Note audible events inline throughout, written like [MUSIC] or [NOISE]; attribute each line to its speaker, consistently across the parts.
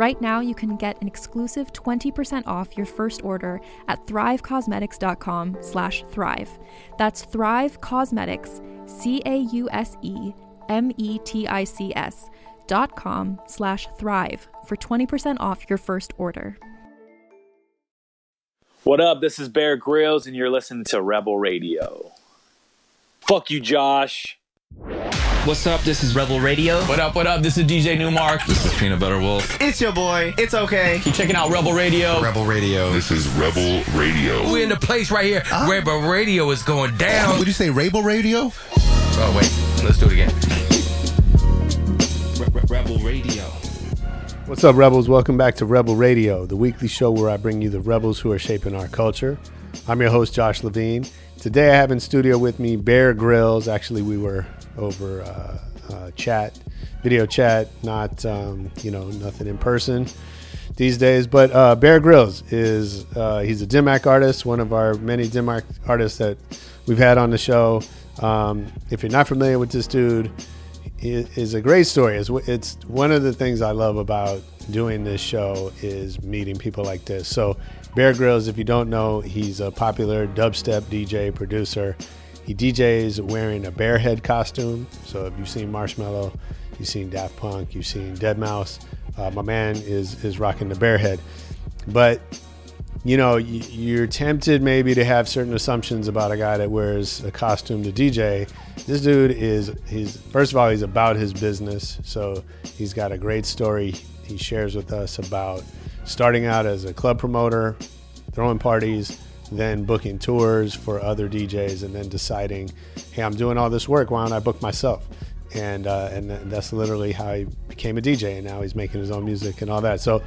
Speaker 1: Right now, you can get an exclusive 20% off your first order at thrivecausemetics.com slash thrive. That's Thrive Causemetics, C-A-U-S-E-M-E-T-I-C-S dot com slash thrive for 20% off your first order.
Speaker 2: What up? This is Bear Grillz, and you're listening to Rebel Radio. Fuck you, Josh.
Speaker 3: What's up? This is Rebel Radio.
Speaker 4: What up? What up? This is DJ Newmark.
Speaker 5: This is Peanut Butter Wolf.
Speaker 6: It's your boy. It's okay.
Speaker 4: Keep checking out Rebel Radio.
Speaker 5: Rebel Radio.
Speaker 7: This is Rebel Radio.
Speaker 8: We're in the place right here. Uh, Rebel Radio is going down.
Speaker 5: Would you say Rebel Radio?
Speaker 8: Oh wait, let's do it again.
Speaker 3: Rebel Radio.
Speaker 9: What's up, Rebels? Welcome back to Rebel Radio, the weekly show where I bring you the rebels who are shaping our culture. I'm your host, Josh Levine. Today I have in studio with me Bear Grillz. Actually, we were over uh, uh, chat, video chat, not um, you know nothing in person these days. But uh, Bear Grillz is uh, he's a Dim Mak artist, one of our many Dim Mak artists that we've had on the show. Um, if you're not familiar with this dude, is a great story. It's, it's one of the things I love about doing this show is meeting people like this. So Bear Grillz, if you don't know, he's a popular dubstep DJ producer. He DJs wearing a bear head costume. So if you've seen Marshmello, you've seen Daft Punk, you've seen Deadmau5. Uh, my man is is rocking the bear head. But you know, you're tempted maybe to have certain assumptions about a guy that wears a costume to DJ. This dude is he's first of all he's about his business, so he's got a great story he shares with us about starting out as a club promoter, throwing parties, then booking tours for other DJs, and then deciding, hey, I'm doing all this work. Why don't I book myself? And uh, and that's literally how he became a DJ, and now he's making his own music and all that. So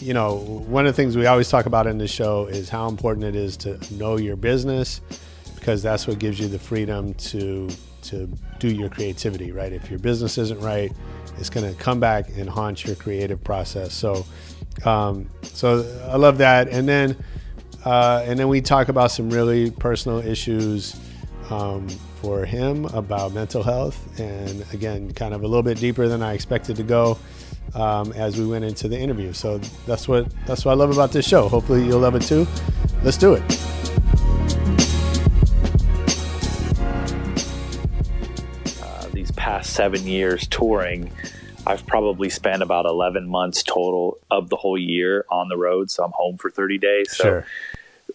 Speaker 9: you know, one of the things we always talk about in this show is how important it is to know your business because that's what gives you the freedom to to do your creativity, right? If your business isn't right, it's going to come back and haunt your creative process. So, um, so I love that. And then, uh, and then we talk about some really personal issues um, for him about mental health, and again, kind of a little bit deeper than I expected to go um, as we went into the interview. So that's what that's what I love about this show. Hopefully you'll love it too. Let's do it.
Speaker 2: Uh, these past seven years touring, I've probably spent about 11 months total of the whole year on the road. So I'm home for 30 days. So
Speaker 9: Sure.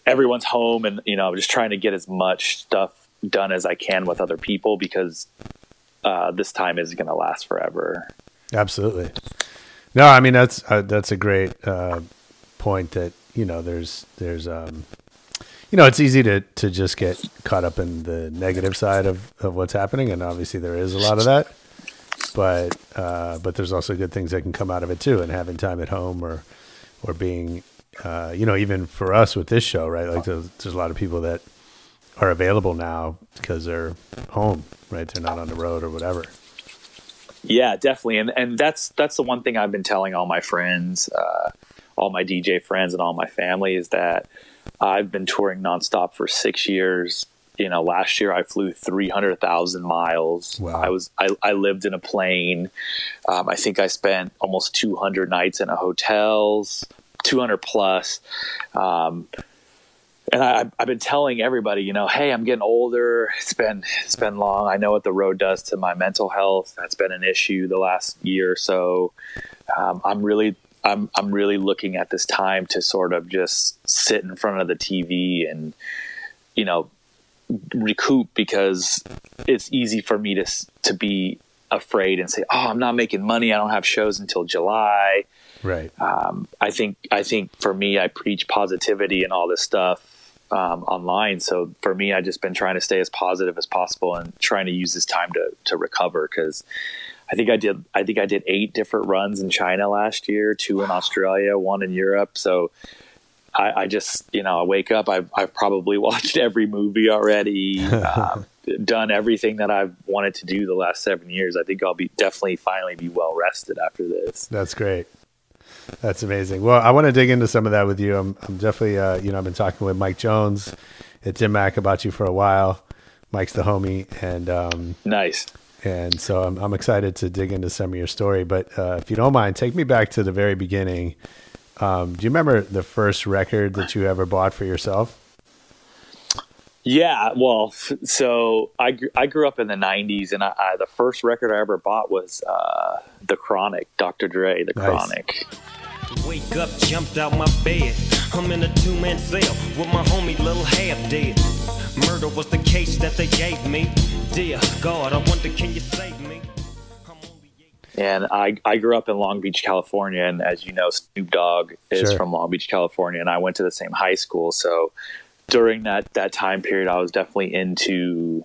Speaker 2: Everyone's home and, you know, I'm just trying to get as much stuff done as I can with other people because uh, this time isn't going to last forever.
Speaker 9: Absolutely. No, I mean that's uh, that's a great uh, point. That you know, there's there's um, you know, it's easy to to just get caught up in the negative side of of what's happening, and obviously there is a lot of that. But uh, but there's also good things that can come out of it too, and having time at home or or being uh, you know even for us with this show, right? Like there's, there's a lot of people that are available now because they're home, right? They're not on the road or whatever.
Speaker 2: Yeah, definitely, and and that's that's the one thing I've been telling all my friends, uh, all my DJ friends, and all my family is that I've been touring nonstop for six years. You know, last year I flew three hundred thousand miles.
Speaker 9: Wow.
Speaker 2: I was I, I lived in a plane. Um, I think I spent almost two hundred nights in a hotels, 200 plus. Um, and I, I've been telling everybody, you know, hey, I'm getting older. It's been it's been long. I know what the road does to my mental health. That's been an issue the last year or so. Um, I'm really I'm I'm really looking at this time to sort of just sit in front of the TV and you know recoup because it's easy for me to to be afraid and say, "Oh, I'm not making money. I don't have shows until July."
Speaker 9: Right.
Speaker 2: Um, I think I think for me, I preach positivity and all this stuff um, online. So for me, I've just been trying to stay as positive as possible and trying to use this time to to recover because I think I did I think I did eight different runs in China last year, two in Australia, one in Europe. So I, I just you know I wake up I've I've probably [LAUGHS] watched every movie already. um, [LAUGHS] done everything that I've wanted to do the last seven years. I think I'll be definitely finally be well rested after this.
Speaker 9: That's great. That's amazing. Well, I want to dig into some of that with you. I'm, I'm definitely, uh, you know, I've been talking with Mike Jones at Dim Mak about you for a while. Mike's the homie, and um,
Speaker 2: nice.
Speaker 9: And so I'm, I'm excited to dig into some of your story. But uh, if you don't mind, take me back to the very beginning. Um, do you remember the first record that you ever bought for yourself?
Speaker 2: Yeah, well, so I I grew up in the '90s, and I, I, the first record I ever bought was uh, the Chronic, Dr. Dre, the nice. Chronic. Wake up, jumped out my bed. I'm in a two man cell with my homie Little Half Dead. Murder was the case that they gave me. Dear God, I wonder, can you save me? And I, I grew up in Long Beach, California, and as you know, Snoop Dogg is sure. from Long Beach, California, and I went to the same high school. So during that that time period, I was definitely into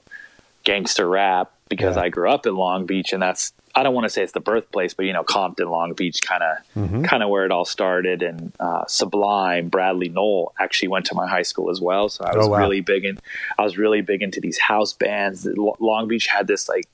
Speaker 2: gangster rap because yeah. I grew up in Long Beach, and that's I don't want to say it's the birthplace, but you know, Compton, Long Beach, kind of mm-hmm. kind of where it all started. And uh, Sublime, Bradley Nowell actually went to my high school as well, so I was oh, wow. really big in I was really big into these house bands. Long Beach had this like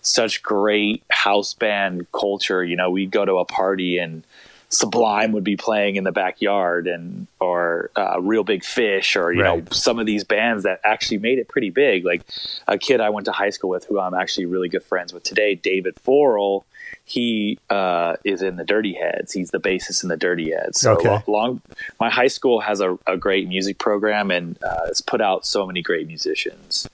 Speaker 2: such great house band culture. You know, we'd go to a party and Sublime would be playing in the backyard, and or uh, Reel Big Fish, or you right. know some of these bands that actually made it pretty big. Like a kid I went to high school with, who I'm actually really good friends with today, David Foral. He uh, is in the Dirty Heads. He's the bassist in the Dirty Heads. So okay. long, my high school has a, a great music program and uh, has put out so many great musicians.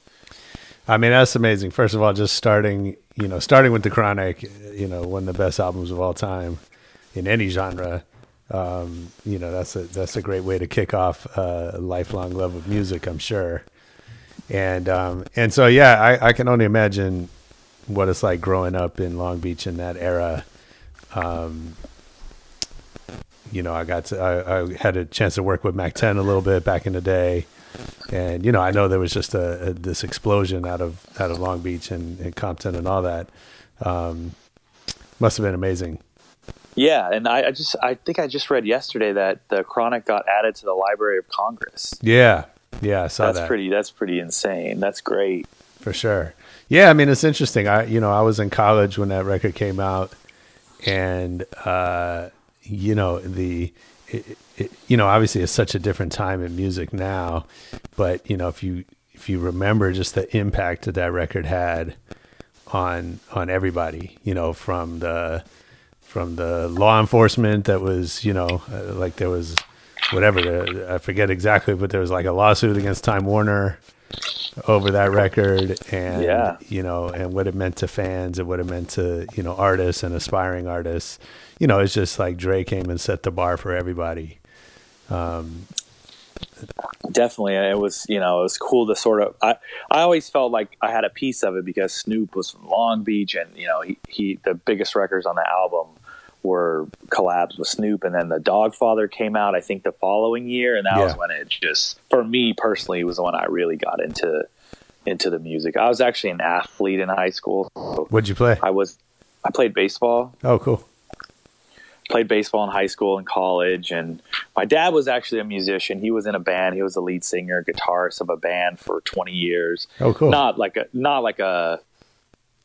Speaker 9: I mean, that's amazing. First of all, just starting, you know, starting with the Chronic, you know, one of the best albums of all time in any genre. Um, you know, that's a that's a great way to kick off a lifelong love of music, I'm sure. And um, and so yeah, I, I can only imagine what it's like growing up in Long Beach in that era. Um, you know, I got to, I, I, had a chance to work with Mack 10 a little bit back in the day, and you know, I know there was just a, a this explosion out of out of Long Beach and, and Compton and all that. Um, must have been amazing.
Speaker 2: Yeah, and I, I, just I think I just read yesterday that the Chronic got added to the Library of Congress.
Speaker 9: Yeah, yeah, I saw
Speaker 2: that's
Speaker 9: that.
Speaker 2: pretty. That's pretty insane. That's great
Speaker 9: for sure. Yeah, I mean it's interesting. I you know I was in college when that record came out, and uh, you know the. It, it, you know, obviously, it's such a different time in music now, but you know, if you if you remember just the impact that that record had on on everybody, you know, from the from the law enforcement that was, you know, uh, like there was whatever, I forget exactly, but there was like a lawsuit against Time Warner over that record and yeah. you know and what it meant to fans and what it meant to you know artists and aspiring artists. You know it's just like Dre came and set the bar for everybody. Um,
Speaker 2: definitely. It was you know it was cool to sort of I, I always felt like I had a piece of it because Snoop was from Long Beach and you know he, he the biggest records on the album were collabs with Snoop, and then the Dogfather came out. I think the following year, and that yeah. was when it just, for me personally, was when I really got into into the music. I was actually an athlete in high school.
Speaker 9: So What'd you play?
Speaker 2: I was, I played baseball.
Speaker 9: Oh, cool.
Speaker 2: Played baseball in high school and college, and my dad was actually a musician. He was in a band. He was the lead singer, guitarist of a band for twenty years.
Speaker 9: Oh, cool.
Speaker 2: Not like a, not like a.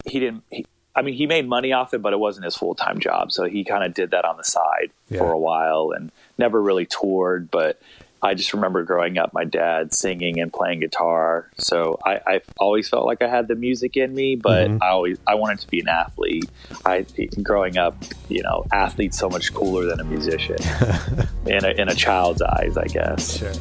Speaker 2: He didn't. He, I mean, he made money off it, but it wasn't his full time job. So he kind of did that on the side yeah. for a while and never really toured. But I just remember growing up, my dad singing and playing guitar. So I, I always felt like I had the music in me, but
Speaker 9: Mhm.
Speaker 2: I always I wanted to be an athlete. I growing up, you know, athlete's so much cooler than a musician [LAUGHS] in a in a child's eyes, I guess.
Speaker 9: Sure.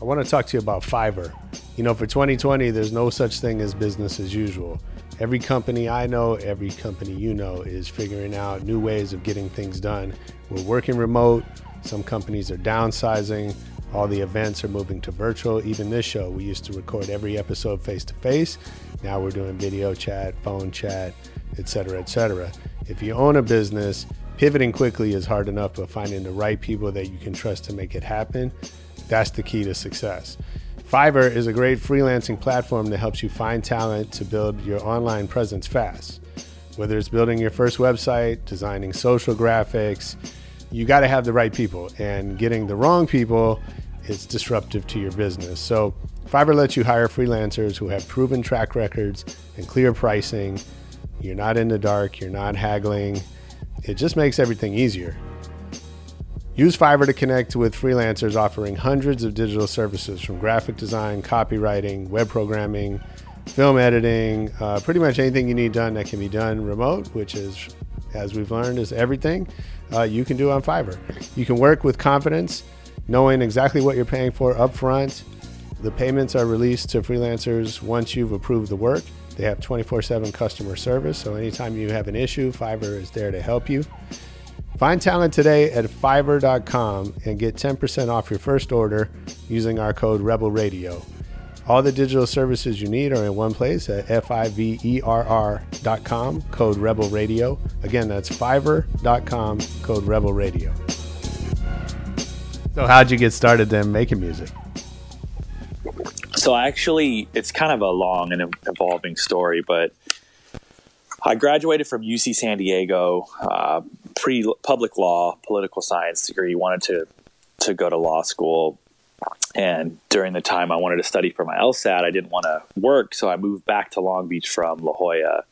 Speaker 9: I want to talk to you about Fiverr. You know, for 2020, there's no such thing as business as usual. Every company I know, every company you know, is figuring out new ways of getting things done. We're working remote. Some companies are downsizing. All the events are moving to virtual. Even this show, we used to record every episode face to face. Now we're doing video chat, phone chat, etc., etc. If you own a business, pivoting quickly is hard enough, but finding the right people that you can trust to make it happen, that's the key to success. Fiverr is a great freelancing platform that helps you find talent to build your online presence fast. Whether it's building your first website, designing social graphics, you got to have the right people, and getting the wrong people is disruptive to your business. So, Fiverr lets you hire freelancers who have proven track records and clear pricing. You're not in the dark, you're not haggling. It just makes everything easier. Use Fiverr to connect with freelancers offering hundreds of digital services from graphic design, copywriting, web programming, film editing, uh, pretty much anything you need done that can be done remote, which is, as we've learned, is everything uh, you can do on Fiverr. You can work with confidence, knowing exactly what you're paying for upfront. The payments are released to freelancers once you've approved the work. They have 24 7 customer service, so anytime you have an issue, Fiverr is there to help you. Find talent today at fiverr.com and get 10% off your first order using our code Rebel Radio. All the digital services you need are in one place at F-I-V-E-R-R.com, code Rebel Radio. Again, that's fiverr.com, code Rebel Radio. So how'd you get started then making music?
Speaker 2: So actually, it's kind of a long and evolving story, but I graduated from UC San Diego, uh, pre public law, political science degree. Wanted to to go to law school, and during the time I wanted to study for my LSAT, I didn't want to work, so I moved back to Long Beach from La Jolla.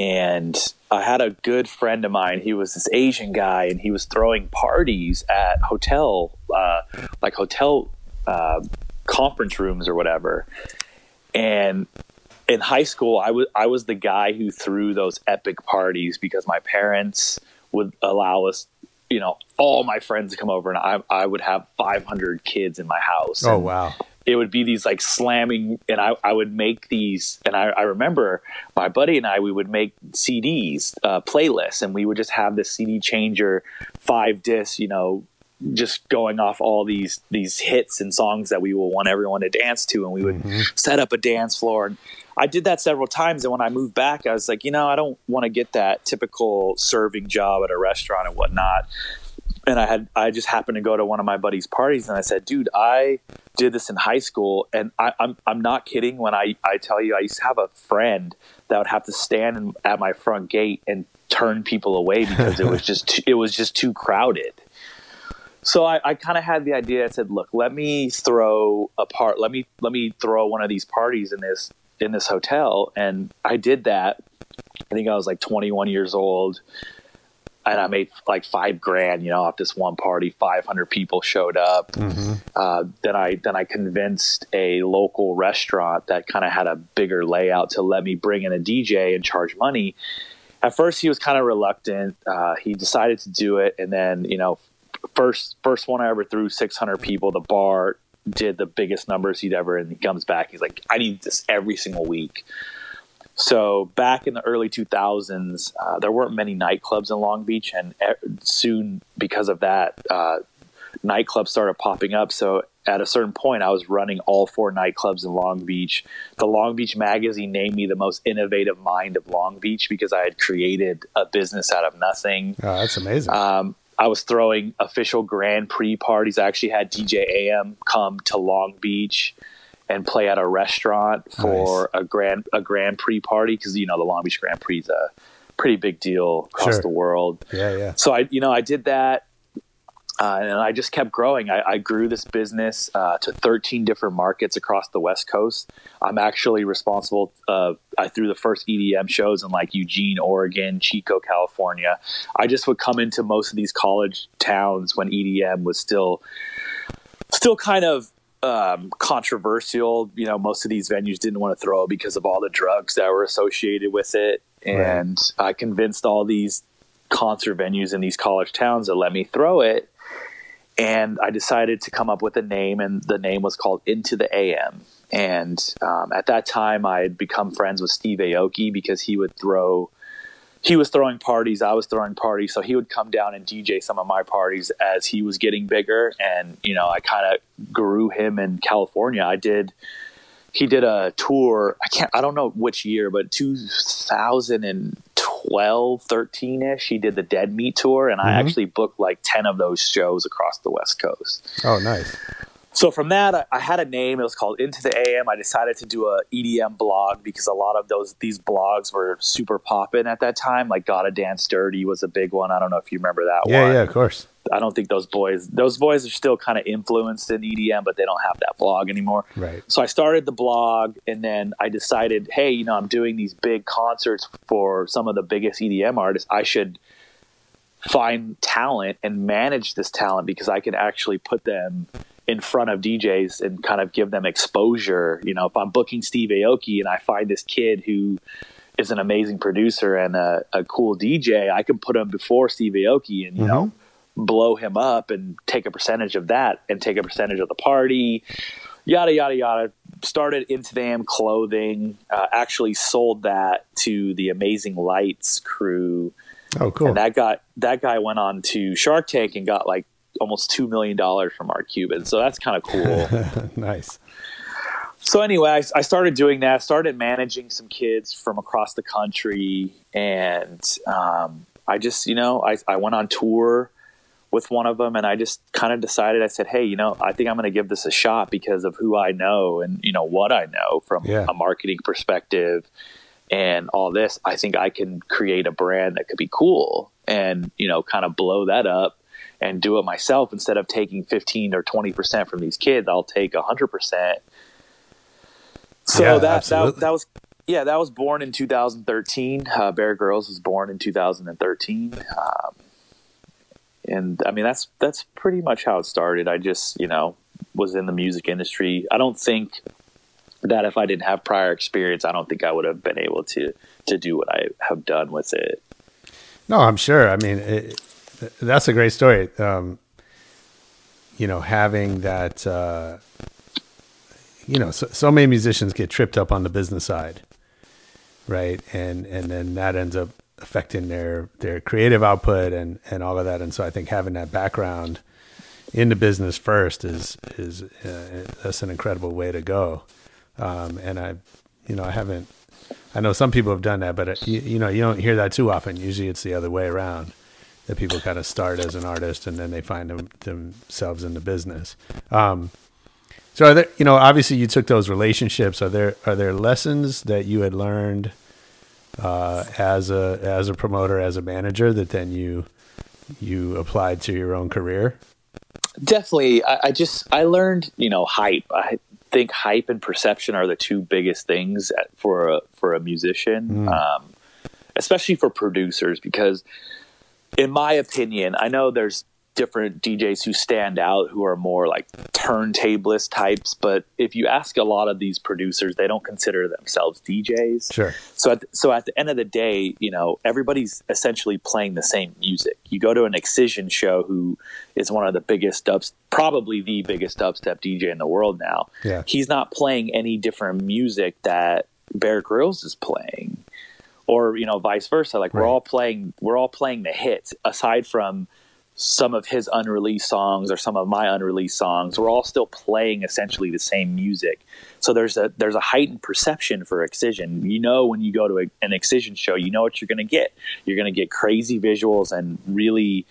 Speaker 2: And I had a good friend of mine. He was this Asian guy, and he was throwing parties at hotel, uh, like hotel uh, conference rooms or whatever. And in high school, I was I was the guy who threw those epic parties because my parents would allow us, you know, all my friends to come over, and I I would have 500 kids in my house.
Speaker 9: Oh wow.
Speaker 2: It would be these like slamming, and I, I would make these, and I, I remember my buddy and I we would make CDs, uh, playlists, and we would just have this CD changer, five discs, you know, just going off all these these hits and songs that we will want everyone to dance to, and we would set up a dance floor. And I did that several times, and when I moved back, I was like, you know, I don't want to get that typical serving job at a restaurant and whatnot. And I had I just happened to go to one of my buddy's parties, and I said, dude, I did this in high school, and I, I'm I'm not kidding when I I tell you I used to have a friend that would have to stand at my front gate and turn people away because it was [LAUGHS] just too, it was just too crowded. So I, I kind of had the idea. I said, "Look, let me throw a part. Let me let me throw one of these parties in this in this hotel." And I did that. I think I was like 21 years old, and I made like five grand. You know, off this one party, 500 people showed up. Uh, then I then I convinced a local restaurant that kind of had a bigger layout to let me bring in a DJ and charge money. At first, he was kind of reluctant. Uh, he decided to do it, and then you know, first first one I ever threw 600 people. The bar did the biggest numbers he'd ever, and he comes back. He's like, I need this every single week. So back in the early 2000s, uh, there weren't many nightclubs in Long Beach, and soon because of that, uh, nightclubs started popping up. So at a certain point, I was running all four nightclubs in Long Beach. The Long Beach Magazine named me the most innovative mind of Long Beach because I had created a business out of nothing.
Speaker 9: Oh, that's amazing.
Speaker 2: Um, I was throwing official Grand Prix parties. I actually had DJ AM come to Long Beach and play at a restaurant for a grand a Grand Prix party because you know the Long Beach Grand Prix is a pretty big deal across
Speaker 9: Sure.
Speaker 2: the world.
Speaker 9: yeah, yeah.
Speaker 2: So I, you know, I did that. Uh, and I just kept growing. I, I grew this business uh, to 13 different markets across the West Coast. I'm actually responsible. Uh, I threw the first EDM shows in like Eugene, Oregon, Chico, California. I just would come into most of these college towns when EDM was still, still kind of um, controversial. You know, most of these venues didn't want to throw because of all the drugs that were associated with it. And right. I convinced all these concert venues in these college towns to let me throw it and I decided to come up with a name, and the name was called Into the AM. And um, at that time, I had become friends with Steve Aoki because he would throw, he was throwing parties, I was throwing parties, so he would come down and DJ some of my parties as he was getting bigger. And you know, I kind of grew him in California. I did. He did a tour. I can't. I don't know which year, but 2000 and 12, 13 ish, he did the Dead Meat tour, and mm-hmm. I actually booked like 10 of those shows across the West Coast.
Speaker 9: Oh, nice.
Speaker 2: So from that, I, I had a name. It was called Into the AM. I decided to do a EDM blog because a lot of those these blogs were super popping at that time. Like Gotta Dance Dirty was a big one. I don't know if you remember that
Speaker 9: yeah,
Speaker 2: one.
Speaker 9: Yeah, of course.
Speaker 2: I don't think those boys those boys are still kind of influenced in EDM, but they don't have that blog anymore.
Speaker 9: Right.
Speaker 2: So I started the blog, and then I decided, hey, you know, I'm doing these big concerts for some of the biggest EDM artists. I should find talent and manage this talent because I can actually put them in front of DJs and kind of give them exposure. You know, if I'm booking Steve Aoki and I find this kid who is an amazing producer and a, a cool DJ, I can put him before Steve Aoki and you mm-hmm. know blow him up and take a percentage of that and take a percentage of the party. Yada yada yada. Started into them clothing. Uh, actually sold that to the Amazing Lights crew.
Speaker 9: Oh, cool!
Speaker 2: And that got that guy went on to Shark Tank and got like almost two million dollars from Mark Cuban. So that's kind of cool. [LAUGHS]
Speaker 9: nice.
Speaker 2: So anyway, I, I, started doing that. Started managing some kids from across the country, and um, I just, you know, I, I went on tour with one of them, and I just kind of decided. I said, "Hey, you know, I think I'm going to give this a shot because of who I know and you know what I know from
Speaker 9: yeah.
Speaker 2: a marketing perspective." And all this, I think I can create a brand that could be cool and, you know, kind of blow that up and do it myself instead of taking 15 or 20% from these kids i'll take 100% so yeah, that, that that was yeah that was born in 2013 uh, Bear Grillz was born in 2013 um, and i mean that's that's pretty much how it started i just you know was in the music industry i don't think that if i didn't have prior experience i don't think i would have been able to to do what i have done with it
Speaker 9: no i'm sure i mean it, that's a great story. Um, you know, having that, uh, you know, so, so many musicians get tripped up on the business side, right? And and then that ends up affecting their their creative output and and all of that. And so I think having that background in the business first is is uh, that's an incredible way to go. Um, and I, you know, I haven't. I know some people have done that, but uh, you, you know, you don't hear that too often. Usually, it's the other way around that people kind of start as an artist and then they find them, themselves in the business. Um, so are there, you know, obviously you took those relationships. Are there are there lessons that you had learned uh, as a as a promoter, as a manager, that then you you applied to your own career?
Speaker 2: Definitely. I, I just I learned, you know, hype. I think hype and perception are the two biggest things for a for a musician, mm. um, especially for producers, because in my opinion, I know there's different DJs who stand out who are more like turntablist types, but if you ask a lot of these producers, they don't consider themselves DJs.
Speaker 9: Sure.
Speaker 2: So at the, so at the end of the day, you know, everybody's essentially playing the same music. You go to an Excision show who is one of the biggest dubs probably the biggest dubstep DJ in the world now.
Speaker 9: Yeah.
Speaker 2: He's not playing any different music that Bear Grillz is playing or you know vice versa like right. we're all playing we're all playing the hits aside from some of his unreleased songs or some of my unreleased songs we're all still playing essentially the same music. So there's a there's a heightened perception for excision. You know when you go to a, an excision show you know what you're going to get. You're going to get crazy visuals and really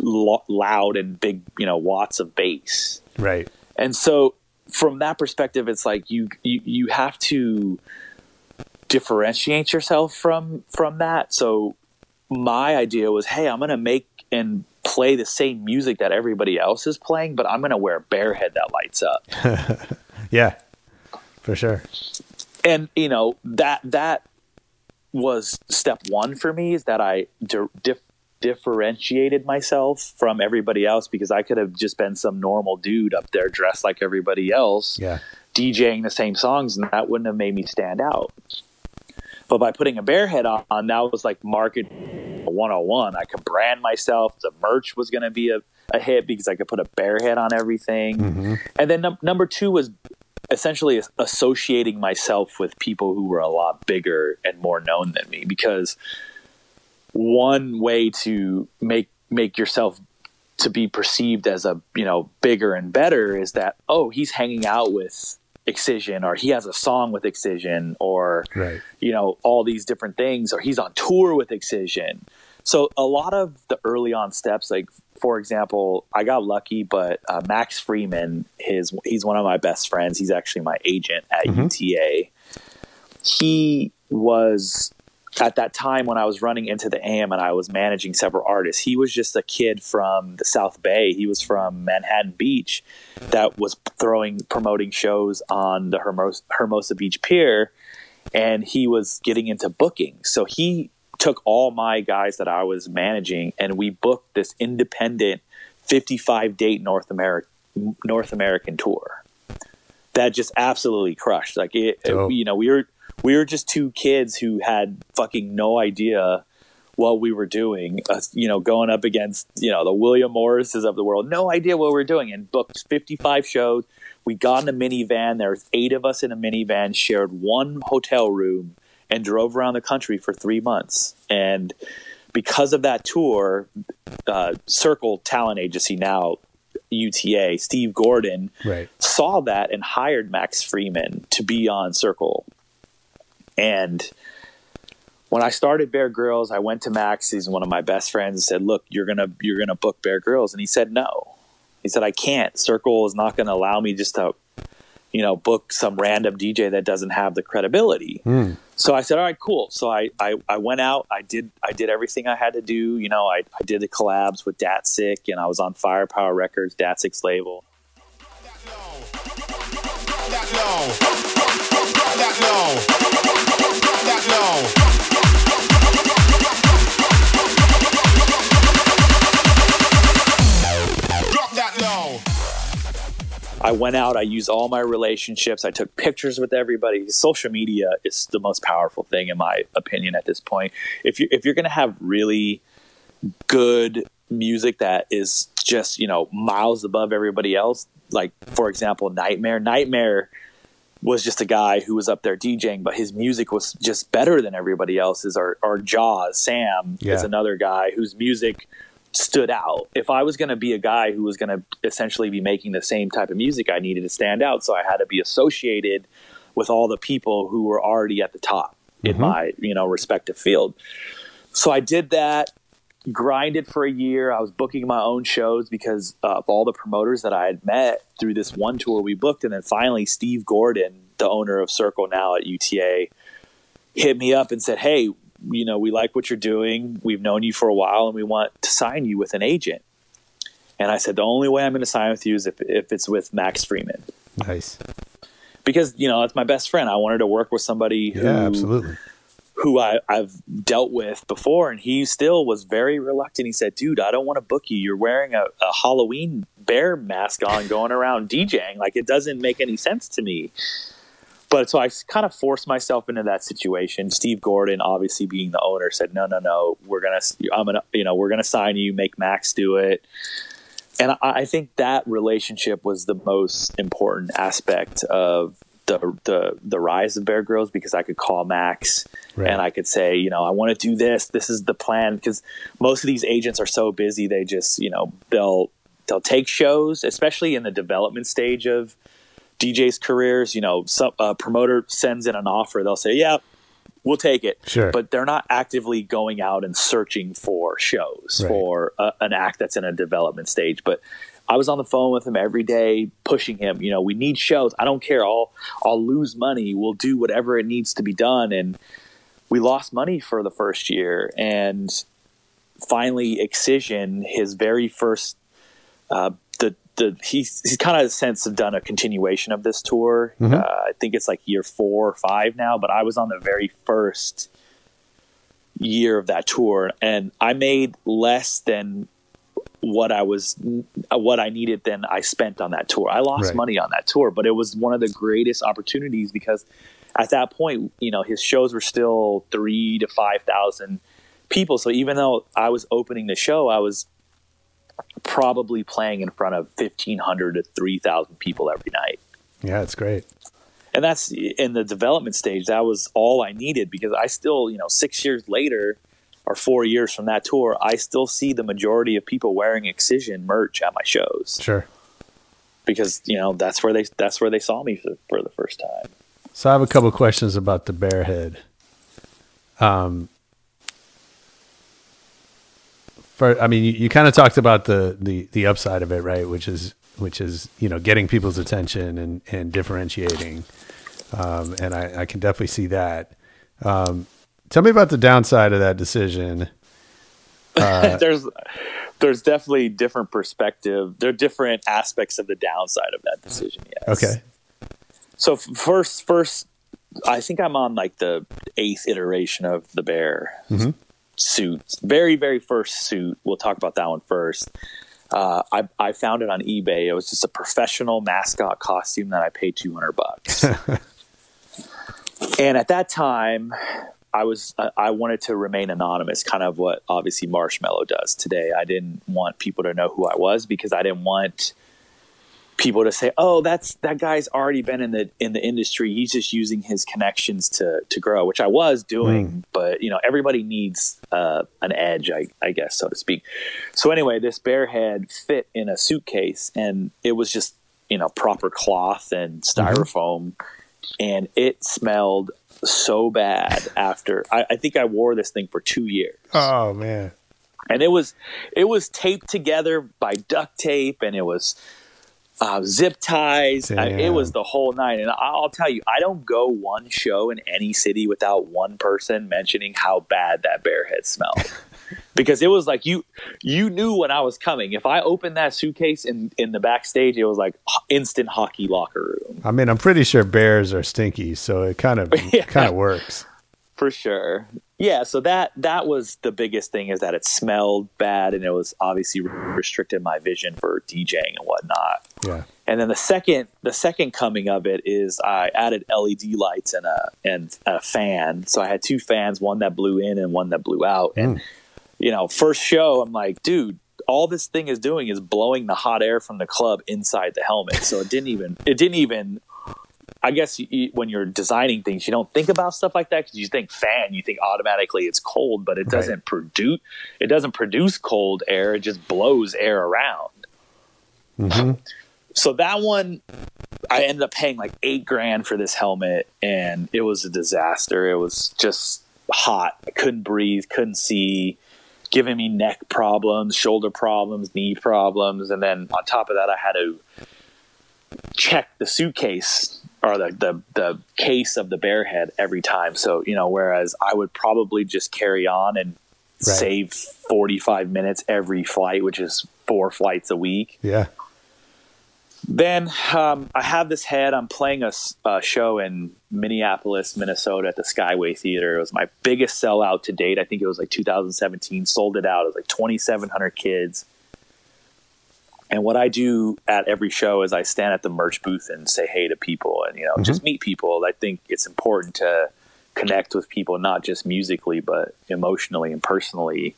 Speaker 2: lo- loud and big you know watts of bass.
Speaker 9: Right.
Speaker 2: And so from that perspective it's like you you, you have to differentiate yourself from from that. So my idea was, hey, I'm going to make and play the same music that everybody else is playing, but I'm going to wear a bear head that lights up. [LAUGHS]
Speaker 9: yeah, for sure.
Speaker 2: And you know that that was step one for me is that I di- dif- differentiated myself from everybody else because I could have just been some normal dude up there dressed like everybody else,
Speaker 9: Yeah,
Speaker 2: DJing the same songs, and that wouldn't have made me stand out. But by putting a bear head on, that was like market 101. I could brand myself. The merch was going to be a, a hit because I could put a bear head on everything. Mm-hmm. And then num- number two was essentially associating myself with people who were a lot bigger and more known than me because one way to make make yourself to be perceived as a you know bigger and better is that oh he's hanging out with Excision or he has a song with Excision or
Speaker 9: right.
Speaker 2: you know all these different things or he's on tour with Excision. So a lot of the early on steps, like for example, I got lucky, but uh, Max Freeman, his he's one of my best friends. He's actually my agent at UTA. He was at that time when I was running into the AM and I was managing several artists. He was just a kid from the South Bay. He was from Manhattan Beach that was throwing promoting shows on the Hermos- Hermosa Beach Pier and he was getting into booking. So he took all my guys that I was managing and we booked this independent 55 date North America North American tour. That just absolutely crushed. Like it,
Speaker 9: Dope.
Speaker 2: you know, we were we were just two kids who had fucking no idea what we were doing. Uh, you know, going up against you know the William Morrises of the world, no idea what we are doing, and booked 55 shows. We got in a minivan. There was eight of us in a minivan, shared one hotel room, and drove around the country for three months. And because of that tour, uh, Circle Talent Agency now. UTA, Steve Gordon
Speaker 9: Right.
Speaker 2: saw that and hired Max Freeman to be on Circle. And when I started Bear Grillz, I went to Max. He's one of my best friends. And said, "Look, you're gonna you're gonna book Bear Grillz," and he said, "No." He said, "I can't. Circle is not going to allow me just to, you know, book some random DJ that doesn't have the credibility." Hmm. So I said, "All right, cool." So I, I I went out. I did I did everything I had to do. You know, I I did the collabs with Datsik, and I was on Firepower Records, Datsik's label. I went out, I used all my relationships, I took pictures with everybody. Social media is the most powerful thing in my opinion at this point. If you if you're going to have really good music that is just, you know, miles above everybody else, like for example, Nightmare, Nightmare was just a guy who was up there DJing, but his music was just better than everybody else's. Our, or Jauz, Sam
Speaker 9: Yeah.
Speaker 2: is another guy whose music stood out. If I was going to be a guy who was going to essentially be making the same type of music, I needed to stand out. So I had to be associated with all the people who were already at the top in mm-hmm. my, you know, respective field. So I did that, grinded for a year. I was booking my own shows because uh, of all the promoters that I had met through this one tour we booked. And then finally, Steve Gordon, the owner of Circle now at UTA, hit me up and said, Hey, you know, we like what you're doing. We've known you for a while and we want to sign you with an agent. And I said, The only way I'm going to sign with you is if, if it's with Max Freeman.
Speaker 9: Nice.
Speaker 2: Because, you know, that's my best friend. I wanted to work with somebody who
Speaker 9: Yeah, absolutely.
Speaker 2: Who I, I've dealt with before, and he still was very reluctant. He said, "Dude, I don't want to book you. You're wearing a, a Halloween bear mask on, going around [LAUGHS] DJing. Like it doesn't make any sense to me." But so I kind of forced myself into that situation. Steve Gordon, obviously being the owner, said, "No, no, no. We're gonna, I'm gonna, you know, we're gonna sign you. Make Max do it." And I, I think that relationship was the most important aspect of the the the rise of Bear Grillz because I could call Max
Speaker 9: Right.
Speaker 2: and I could say, you know, I want to do this. This is the plan because most of these agents are so busy. They just, you know, they'll they'll take shows, especially in the development stage of DJs' careers. You know, some a promoter sends in an offer, they'll say, yeah. We'll take it,
Speaker 9: Sure.
Speaker 2: but they're not actively going out and searching for shows
Speaker 9: Right.
Speaker 2: for a, an act that's in a development stage. But I was on the phone with him every day, pushing him. You know, we need shows. I don't care. I'll I'll lose money. We'll do whatever it needs to be done. And we lost money for the first year, and finally Excision, his very first, uh, the the he's he's kind of since done a continuation of this tour.
Speaker 9: Mhm.
Speaker 2: Uh, I think it's like year four or five now, but I was on the very first year of that tour, and I made less than what I was uh, what I needed than I spent on that tour. I lost
Speaker 9: Right.
Speaker 2: money on that tour, but it was one of the greatest opportunities because at that point, you know, his shows were still three to five thousand people. So even though I was opening the show, I was probably playing in front of fifteen hundred to three thousand people every night.
Speaker 9: Yeah, it's great.
Speaker 2: And that's in the development stage. That was all I needed because I still, you know, six years later or four years from that tour, I still see the majority of people wearing Excision merch at my shows
Speaker 9: Sure.
Speaker 2: because you know that's where they that's where they saw me for, for the first time.
Speaker 9: So I have a couple questions about the bear head. Um, for I mean, you, you kind of talked about the, the the upside of it, right? Which is which is you know getting people's attention and and differentiating, um, and I, I can definitely see that. Um, tell me about the downside of that decision. [LAUGHS] Uh,
Speaker 2: there's there's definitely different perspective. There are different aspects of the downside of that decision. Yes.
Speaker 9: okay,
Speaker 2: So first, first, I think I'm on like the eighth iteration of the bear
Speaker 9: Mhm.
Speaker 2: suit. Very, very first suit. We'll talk about that one first. Uh, I, I found it on eBay. It was just a professional mascot costume that I paid 200 bucks. [LAUGHS] and at that time, I was I- wanted to remain anonymous, kind of what obviously Marshmello does today. I didn't want people to know who I was because I didn't want people to say, "Oh, that's that guy's already been in the in the industry. He's just using his connections to to grow," which I was doing. But you know, everybody needs uh, an edge, I, I guess, so to speak. So anyway, this bear head fit in a suitcase, and it was just you know proper cloth and styrofoam, and it smelled so bad after. I, I think I wore this thing for two years.
Speaker 9: Oh man,
Speaker 2: and it was it was taped together by duct tape and it was uh, zip ties. I, it was the whole night and i'll tell you i don't go one show in any city without one person mentioning how bad that bear head smelled [LAUGHS] because it was like you you knew when i was coming. If i opened that suitcase in in the backstage it was like instant hockey locker room.
Speaker 9: I mean, I'm pretty sure bears are stinky, so it kind of [LAUGHS]
Speaker 2: Yeah.
Speaker 9: kind of works.
Speaker 2: for sure. Yeah so that that was the biggest thing is that it smelled bad and it was obviously restricted my vision for djing and whatnot.
Speaker 9: Yeah.
Speaker 2: and then the second the second coming of it is i added led lights and a and a fan. So i had two fans one that blew in and one that blew out. And mm. You know first show i'm like dude all this thing is doing is blowing the hot air from the club inside the helmet so it didn't even it didn't even I guess you, when you're designing things, you don't think about stuff like that because you think fan, you think automatically it's cold, but it doesn't produce it doesn't produce cold air. It just blows air around.
Speaker 9: hmm
Speaker 2: So that one, I ended up paying like eight grand for this helmet, and it was a disaster. It was just hot. I couldn't breathe, couldn't see, giving me neck problems, shoulder problems, knee problems, and then on top of that, I had to check the suitcase or the, the the case of the bear head every time. So you know, whereas I would probably just carry on and
Speaker 9: Right.
Speaker 2: save forty five minutes every flight, which is four flights a week.
Speaker 9: Yeah.
Speaker 2: Then um, I have this head. I'm playing a show in Minneapolis, Minnesota at the Skyway Theater. It was my biggest sellout to date. I think it was like 2017. Sold it out. It was like 2,700 kids. And what I do at every show is I stand at the merch booth and say hey to people and, you know, just meet people. I think it's important to connect with people, not just musically, but emotionally and personally.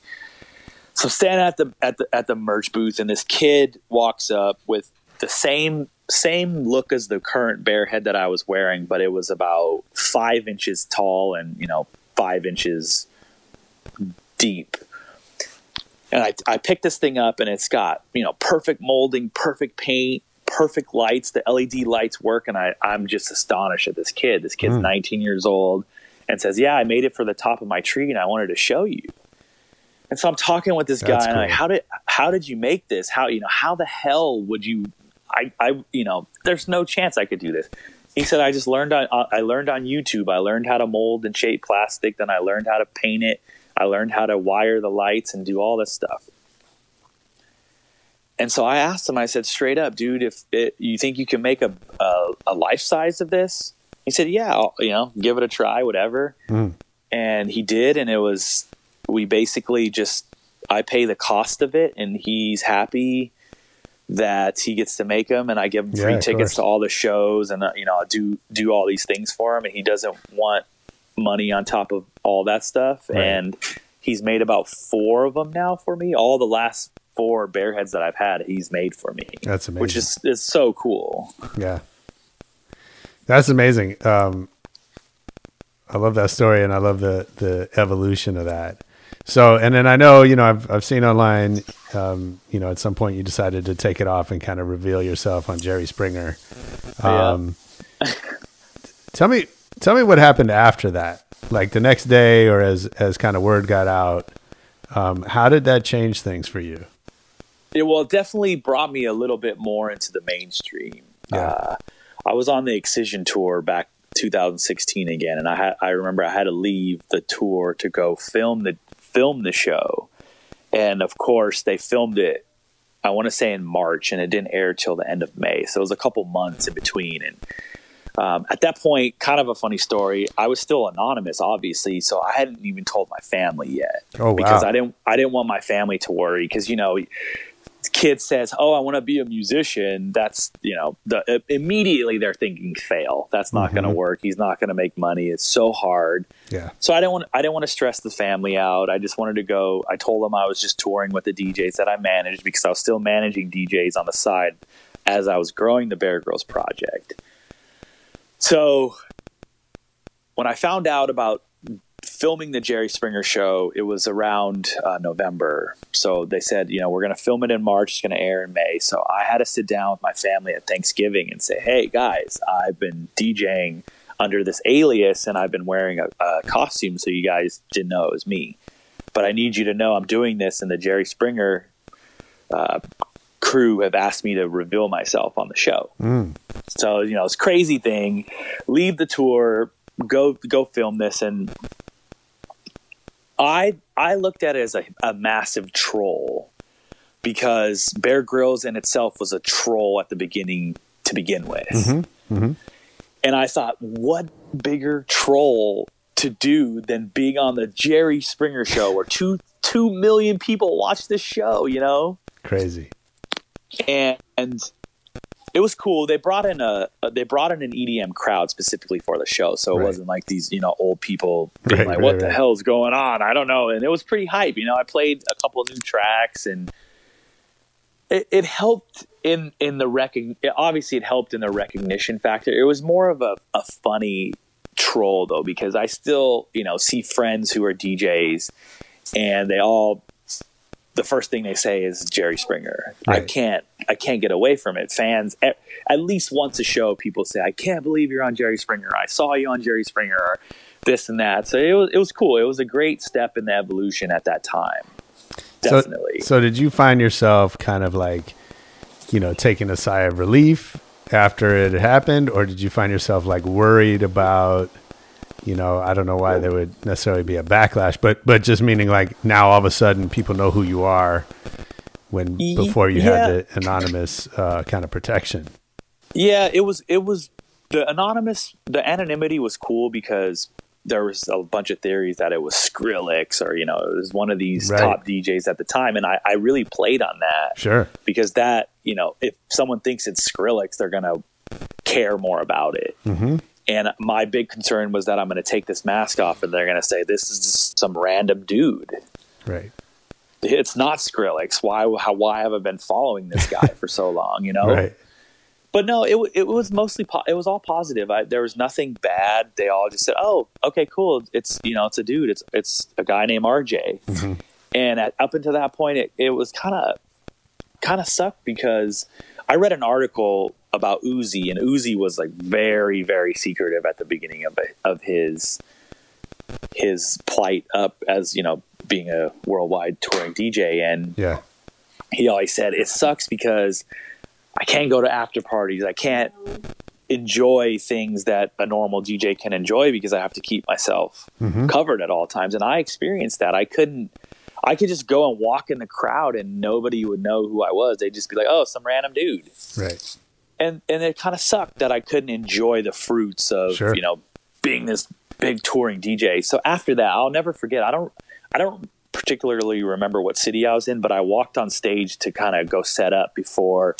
Speaker 2: So standing at the at the at the merch booth, and this kid walks up with the same same look as the current bear head that I was wearing, but it was about five inches tall and you know five inches deep. And I, I picked this thing up, and it's got you know perfect molding, perfect paint, perfect lights. The LED lights work, and I I'm just astonished at this kid. This kid's hmm. 19 years old, and says, "Yeah, I made it for the top of my tree, and I wanted to show you." And so I'm talking with this guy,
Speaker 9: That's
Speaker 2: and I'm like, how did how did you make this? How you know how the hell would you? I I you know, there's no chance I could do this. He said, I just learned on uh, I learned on YouTube. I learned how to mold and shape plastic. Then I learned how to paint it. I learned how to wire the lights and do all this stuff. And so I asked him, I said, straight up, dude, if it, you think you can make a, a, a life size of this, he said, yeah, I'll, you know, give it a try, whatever.
Speaker 9: Mm.
Speaker 2: And he did. And it was, we basically just, I pay the cost of it and he's happy that he gets to make them and I give him free
Speaker 9: of
Speaker 2: tickets
Speaker 9: course.
Speaker 2: to all the shows and, uh, you know, I do, do all these things for him and he doesn't want money on top of all that stuff.
Speaker 9: Right.
Speaker 2: And he's made about four of them now for me. All the last four bear heads that I've had, he's made for me.
Speaker 9: That's amazing.
Speaker 2: Which is, is so cool.
Speaker 9: Yeah. That's amazing. Um, I love that story and I love the, the evolution of that. So, and then I know, you know, I've, I've seen online, um, you know, at some point you decided to take it off and kind of reveal yourself on Jerry Springer.
Speaker 2: Yeah.
Speaker 9: Um, tell me, tell me what happened after that, like the next day or as, as kind of word got out. Um, how did that change things for you?
Speaker 2: it well it definitely brought me a little bit more into the mainstream
Speaker 9: Yeah.
Speaker 2: uh, i was on the Excision tour back 2016 again and i had i remember i had to leave the tour to go film the film the show. And of course they filmed it i want to say in march and it didn't air till the end of may. So it was a couple months in between. And um, at that point kind of a funny story i was still anonymous obviously so i hadn't even told my family yet.
Speaker 9: Oh, wow.
Speaker 2: because i didn't i didn't want my family to worry because you know kid says, "Oh, I want to be a musician," that's you know, the, immediately they're thinking fail. That's not going to mm-hmm. work. He's not going to make money. It's so hard.
Speaker 9: Yeah.
Speaker 2: So I don't want I didn't want to stress the family out. I just wanted to go. I told them I was just touring with the DJs that I managed because I was still managing DJs on the side as I was growing the Bear Grillz project. So when I found out about filming the Jerry Springer show, it was around uh, November. So they said, you know, we're going to film it in March. It's going to air in May. So I had to sit down with my family at Thanksgiving and say, hey, guys, I've been DJing under this alias and I've been wearing a, a costume so you guys didn't know it was me. But I need you to know I'm doing this, and the Jerry Springer uh, crew have asked me to reveal myself on the show. So you know, it's a crazy thing. Leave the tour, go go film this, and I I looked at it as a, a massive troll because Bear Grillz in itself was a troll at the beginning to begin with, mm-hmm. Mm-hmm. and I thought, what bigger troll to do than being on the Jerry Springer show where two two million people watch this show, you know?
Speaker 9: Crazy.
Speaker 2: and, and it was cool. They brought in a they brought in an EDM crowd specifically for the show, so it
Speaker 9: Right.
Speaker 2: wasn't like these you know old people being
Speaker 9: Right,
Speaker 2: like,
Speaker 9: right,
Speaker 2: "What the hell's going on?" I don't know, and it was pretty hype. You know, I played a couple of new tracks, and it, it helped in in the recog- Obviously, it helped in the recognition factor. It was more of a, a funny troll though, because I still you know see friends who are DJs, and they all the first thing they say is Jerry Springer. I can't I can't get away from it. Fans at, at least once a show people say I can't believe you're on Jerry Springer. I saw you on Jerry Springer or this and that. So it was it was cool. It was a great step in the evolution at that time. Definitely.
Speaker 9: So, so did you find yourself kind of like, you know, taking a sigh of relief after it had happened, or did you find yourself like worried about, you know, I don't know why there would necessarily be a backlash, but but just meaning like now all of a sudden people know who you are when before you
Speaker 2: yeah.
Speaker 9: had the anonymous uh, kind of protection.
Speaker 2: Yeah, it was it was the anonymous the anonymity was cool because there was a bunch of theories that it was Skrillex or you know it was one of these
Speaker 9: Right.
Speaker 2: top DJs at the time, and I, I really played on that
Speaker 9: Sure.
Speaker 2: because that you know if someone thinks it's Skrillex, they're gonna care more about it.
Speaker 9: Mm-hmm.
Speaker 2: And my big concern was that I'm gonna take this mask off, and they're gonna say this is just some random dude.
Speaker 9: Right.
Speaker 2: It's not Skrillex. Why? How? Why have I been following this guy [LAUGHS] for so long? You know
Speaker 9: Right.
Speaker 2: but no, it it was mostly po- it was all positive. I, there was nothing bad. They all just said, "Oh, okay, cool. It's you know, it's a dude. It's it's a guy named RJ." Mm-hmm. And at, up until that point, it, it was kind of kind of sucked because I read an article about Uzi, and Uzi was like very very secretive at the beginning of of his his plight up as you know being a worldwide touring DJ, and
Speaker 9: Yeah.
Speaker 2: he always said it sucks because I can't go to after parties. I can't enjoy things that a normal DJ can enjoy because I have to keep myself mm-hmm. covered at all times. And I experienced that. I couldn't. I could just go and walk in the crowd and nobody would know who I was. They'd just be like, "Oh, some random dude."
Speaker 9: Right.
Speaker 2: and and it kind of sucked that I couldn't enjoy the fruits of
Speaker 9: Sure.
Speaker 2: you know being this big touring DJ. So after that, I'll never forget. I don't I don't particularly remember what city I was in, but I walked on stage to kind of go set up before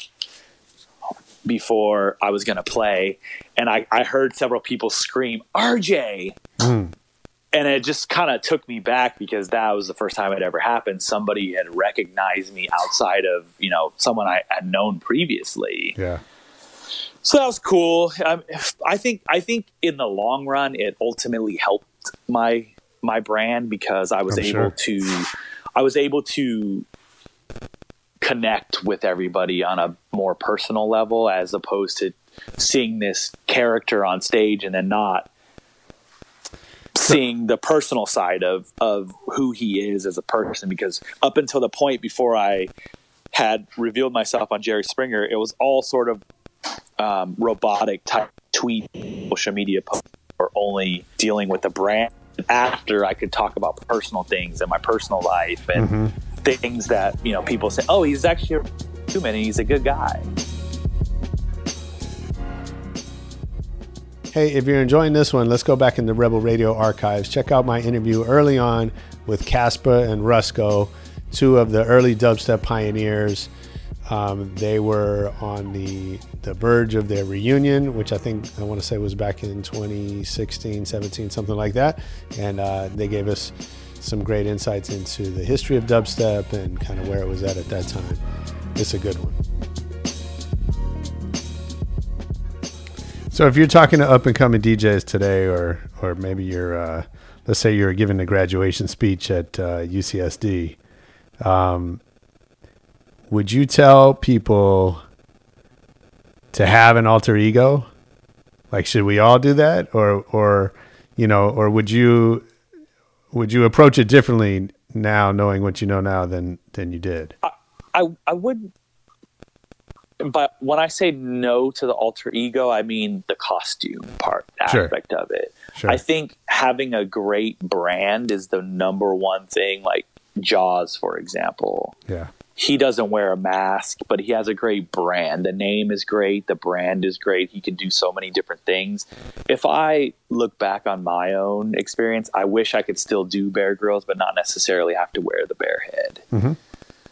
Speaker 2: before I was going to play, and I I heard several people scream RJ. Hmm. And it just kind of took me back because that was the first time it ever happened. Somebody had recognized me outside of, you know, someone I had known previously.
Speaker 9: Yeah.
Speaker 2: So that was cool. Um, I think I think in the long run, it ultimately helped my my brand because I was
Speaker 9: I'm
Speaker 2: able
Speaker 9: sure.
Speaker 2: to I was able to connect with everybody on a more personal level as opposed to seeing this character on stage and then not seeing the personal side of of who he is as a person because up until the point before I had revealed myself on Jerry Springer, it was all sort of um, robotic type tweet, social media posts, or only dealing with the brand. After I could talk about personal things and my personal life and things that you know people say, "Oh, he's actually a human and he's a good guy."
Speaker 9: Hey, if you're enjoying this one, let's go back in the Rebel Radio archives. Check out my interview early on with Caspa and Rusko, two of the early dubstep pioneers. Um, they were on the the verge of their reunion, which I think I want to say was back in 2016, 17, something like that. And uh, they gave us some great insights into the history of dubstep and kind of where it was at at that time. It's a good one. So if you're talking to up and coming DJs today, or or maybe you're, uh, let's say you're giving a graduation speech at uh, UCSD, um, would you tell people to have an alter ego? Like, should we all do that, or or you know, or would you would you approach it differently now, knowing what you know now than than you did?
Speaker 2: I I would, but when I say no to the alter ego, I mean the costume part
Speaker 9: Sure.
Speaker 2: aspect of it.
Speaker 9: Sure.
Speaker 2: I think having a great brand is the number one thing. Like Jauz, for example,
Speaker 9: Yeah.
Speaker 2: he doesn't wear a mask, but he has a great brand. The name is great, the brand is great. He can do so many different things. If I look back on my own experience, I wish I could still do Bear Grillz, but not necessarily have to wear the bear head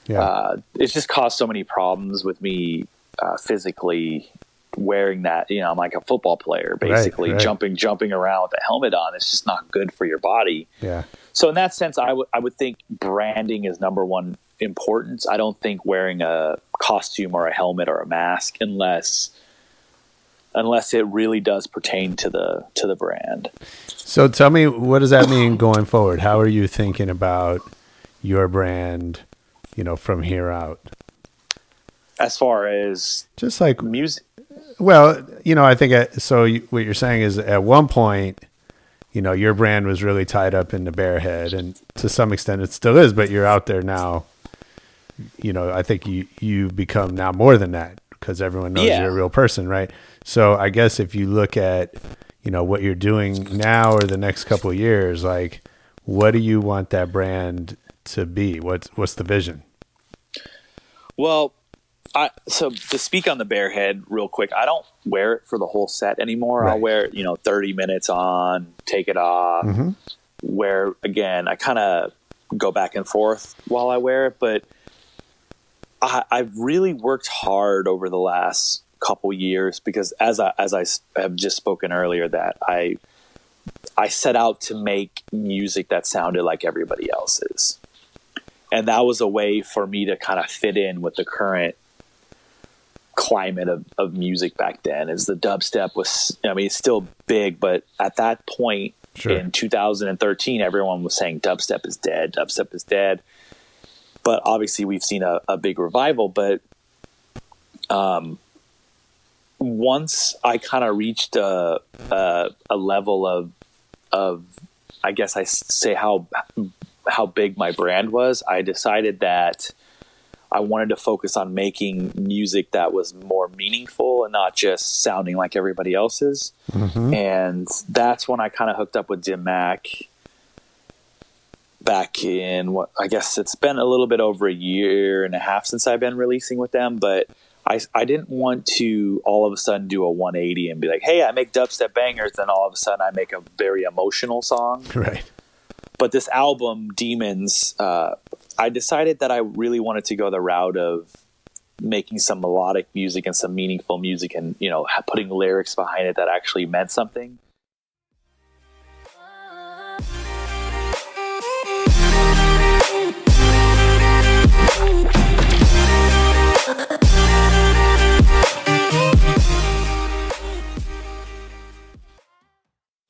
Speaker 9: Yeah.
Speaker 2: uh, it's just caused so many problems with me uh, physically wearing that. You know, I'm like a football player, basically
Speaker 9: right.
Speaker 2: jumping, jumping around with a helmet on. It's just not good for your body.
Speaker 9: yeah.
Speaker 2: So in that sense, I would I would think branding is number one importance. I don't think wearing a costume or a helmet or a mask unless unless it really does pertain to the to the brand.
Speaker 9: So tell me, what does that mean going forward? How are you thinking about your brand, you know, from here out?
Speaker 2: As far as
Speaker 9: Just like,
Speaker 2: music,
Speaker 9: well, you know, I think uh, so. You, what you're saying is, at one point, you know, your brand was really tied up in the bear head, and to some extent, it still is. But you're out there now. You know, I think you you become now more than that because everyone knows
Speaker 2: Yeah.
Speaker 9: you're a real person, right? So I guess if you look at, you know, what you're doing now or the next couple of years, like, what do you want that brand to be? What's what's the vision?
Speaker 2: Well, I so to speak on the bear head real quick, I don't wear it for the whole set anymore. I'll wear it, you know, 30 minutes on, take it off.
Speaker 9: Mm-hmm.
Speaker 2: Where again, I kind of go back and forth while I wear it, but I, I've really worked hard over the last couple years because as I as I have just spoken earlier that I I set out to make music that sounded like everybody else's. And that was a way for me to kind of fit in with the current climate of, of music back then is the dubstep was I mean it's still big, but at that point
Speaker 9: Sure.
Speaker 2: in 2013 everyone was saying dubstep is dead, dubstep is dead. But obviously we've seen a, a big revival, but um once I kind of reached a, a a level of of I guess i say how how big my brand was, I decided that I wanted to focus on making music that was more meaningful and not just sounding like everybody else's. Mm-hmm. And that's when I kind of hooked up with Dim Mak back in what I guess it's been a little bit over a year and a half since I've been releasing with them, but I, I didn't want to all of a sudden do a 180 and be like, hey, I make dubstep bangers, then all of a sudden I make a very emotional song [LAUGHS]
Speaker 9: Right.
Speaker 2: But this album demons uh, i decided that i really wanted to go the route of making some melodic music and some meaningful music and you know putting lyrics behind it that actually meant something.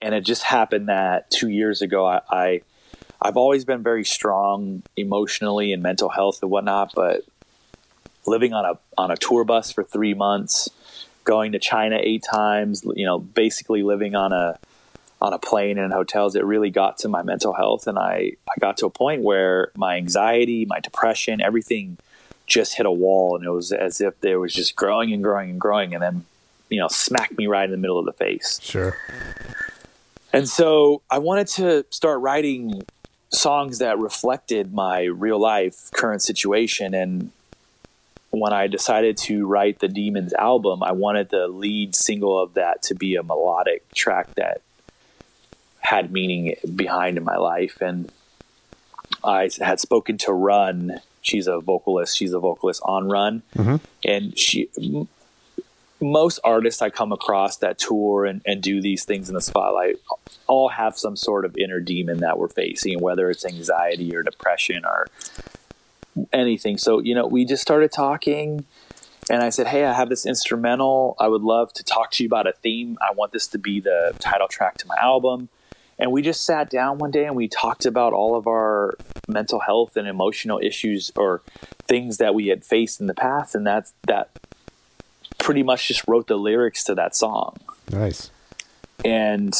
Speaker 2: And it just happened that two years ago I, I I've always been very strong emotionally and mental health and whatnot, but living on a on a tour bus for three months, going to China eight times, you know, basically living on a on a plane and in hotels, it really got to my mental health, and I I got to a point where my anxiety, my depression, everything just hit a wall, and it was as if there was just growing and growing and growing, and then you know smacked me right in the middle of the face.
Speaker 9: Sure.
Speaker 2: And so I wanted to start writing songs that reflected my real life current situation. And when I decided to write the Demons album, I wanted the lead single of that to be a melodic track that had meaning behind in my life. And I had spoken to Run. She's a vocalist. She's a vocalist on Run. Mm-hmm. And she, most artists I come across that tour and, and do these things in the spotlight all have some sort of inner demon that we're facing, whether it's anxiety or depression or anything. So, you know, we just started talking and I said, Hey, I have this instrumental. I would love to talk to you about a theme. I want this to be the title track to my album. And we just sat down one day and we talked about all of our mental health and emotional issues or things that we had faced in the past. And that's that pretty much just wrote the lyrics to that song.
Speaker 9: Nice.
Speaker 2: And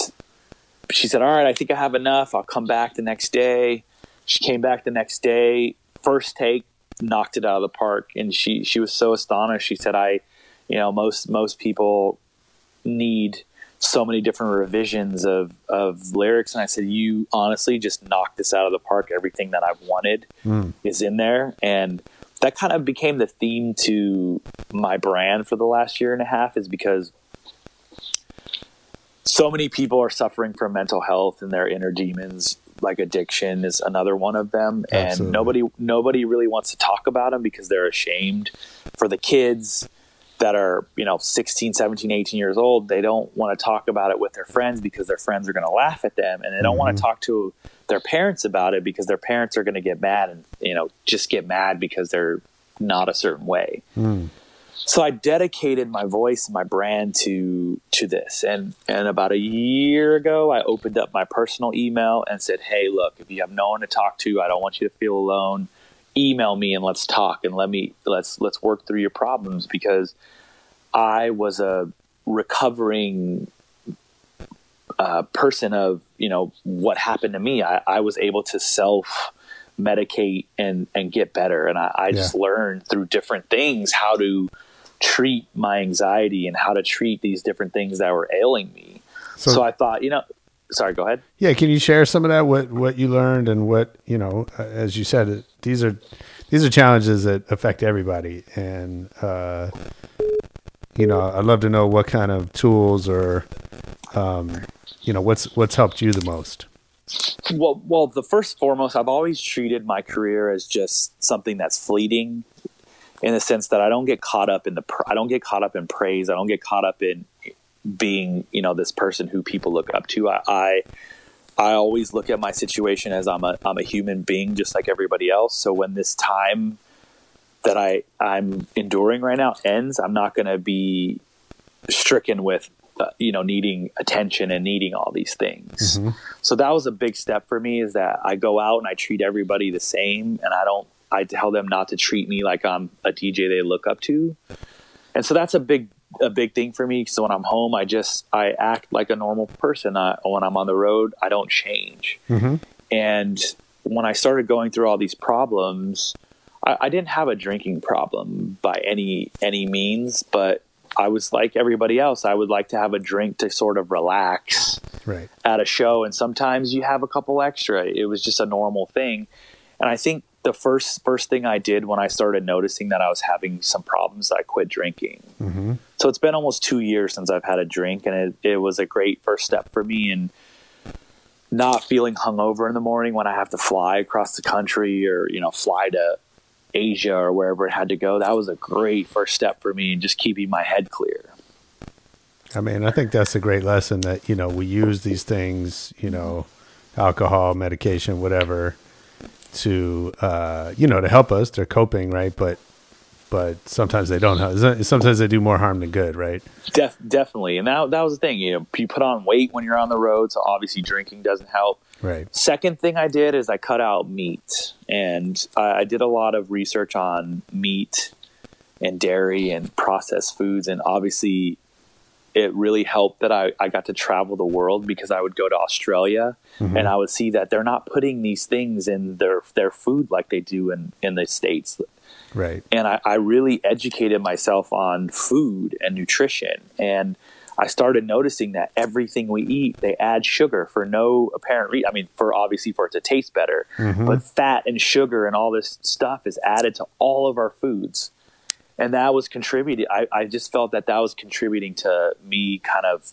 Speaker 2: she said, All right, I think I have enough. I'll come back the next day. She came back the next day, first take, knocked it out of the park. And she, she was so astonished. She said, I, you know, most, most people need so many different revisions of, of lyrics. And I said, You honestly just knocked this out of the park. Everything that I've wanted hmm. is in there. And that kind of became the theme to my brand for the last year and a half is because so many people are suffering from mental health and their inner demons like addiction is another one of them. And
Speaker 9: Absolutely.
Speaker 2: nobody nobody really wants to talk about them because they're ashamed. For the kids that are you know 16 17 18 years old they don't want to talk about it with their friends because their friends are going to laugh at them and they don't want to mm-hmm. talk to their parents about it because their parents are going to get mad and you know just get mad because they're not a certain way hmm. so I dedicated my voice and my brand to to this. And and about a year ago, I opened up my personal email and said, "Hey, look, if you have no one to talk to, I don't want you to feel alone. Email me and let's talk and let me let's let's work through your problems because I was a recovering uh, person of you know what happened to me. I, I was able to self medicate and and get better, and I, I just learned through different things how to treat my anxiety and how to treat these different things that were ailing me.
Speaker 9: So-
Speaker 2: So, I thought, you know, sorry, go ahead.
Speaker 9: Yeah, can you share some of that? What what you learned and what you know? Uh, as you said, it- these are these are challenges that affect everybody, and uh, you know, I'd love to know what kind of tools or um, you know what's what's helped you the most.
Speaker 2: Well, well, the first foremost, I've always treated my career as just something that's fleeting, in the sense that I don't get caught up in the I don't get caught up in praise. I don't get caught up in being you know this person who people look up to. I I, I always look at my situation as I'm a I'm a human being just like everybody else. So when this time that I I'm enduring right now ends, I'm not going to be stricken with uh, you know needing attention and needing all these things. So that was a big step for me is that I go out and I treat everybody the same and I don't I tell them not to treat me like I'm a DJ they look up to. And so that's a big a big thing for me. So when I'm home, I just I act like a normal person. I, when I'm on the road, I don't change. And when I started going through all these problems, I, I didn't have a drinking problem by any any means, but I was like everybody else. I would like to have a drink to sort of relax
Speaker 9: Right.
Speaker 2: at a show, and sometimes you have a couple extra. It was just a normal thing, and I think the first first thing I did when I started noticing that I was having some problems, I quit drinking.
Speaker 9: Mm-hmm.
Speaker 2: So it's been almost two years since I've had a drink, and it, it was a great first step for me. And not feeling hungover in the morning when I have to fly across the country or you know fly to Asia or wherever it had to go. That was a great first step for me, and just keeping my head clear.
Speaker 9: I mean, I think that's a great lesson that, you know, we use these things, you know, alcohol, medication, whatever, to, uh, you know, to help us. They're coping, right? But, but sometimes they don't. help. Sometimes they do more harm than good, right?
Speaker 2: Def- definitely, and that that was the thing. You know, you put on weight when you're on the road, so obviously drinking doesn't help.
Speaker 9: Right.
Speaker 2: Second thing I did is I cut out meat, and I, I did a lot of research on meat and dairy and processed foods, and obviously it really helped that I, I got to travel the world because I would go to Australia
Speaker 9: Mhm.
Speaker 2: and I would see that they're not putting these things in their their food like they do in, in the States
Speaker 9: Right.
Speaker 2: and I, I really educated myself on food and nutrition and i started noticing that everything we eat they add sugar for no apparent reason i mean for obviously for it to taste better.
Speaker 9: Mhm.
Speaker 2: but fat and sugar and all this stuff is added to all of our foods. And that was contributing I, I just felt that that was contributing to me kind of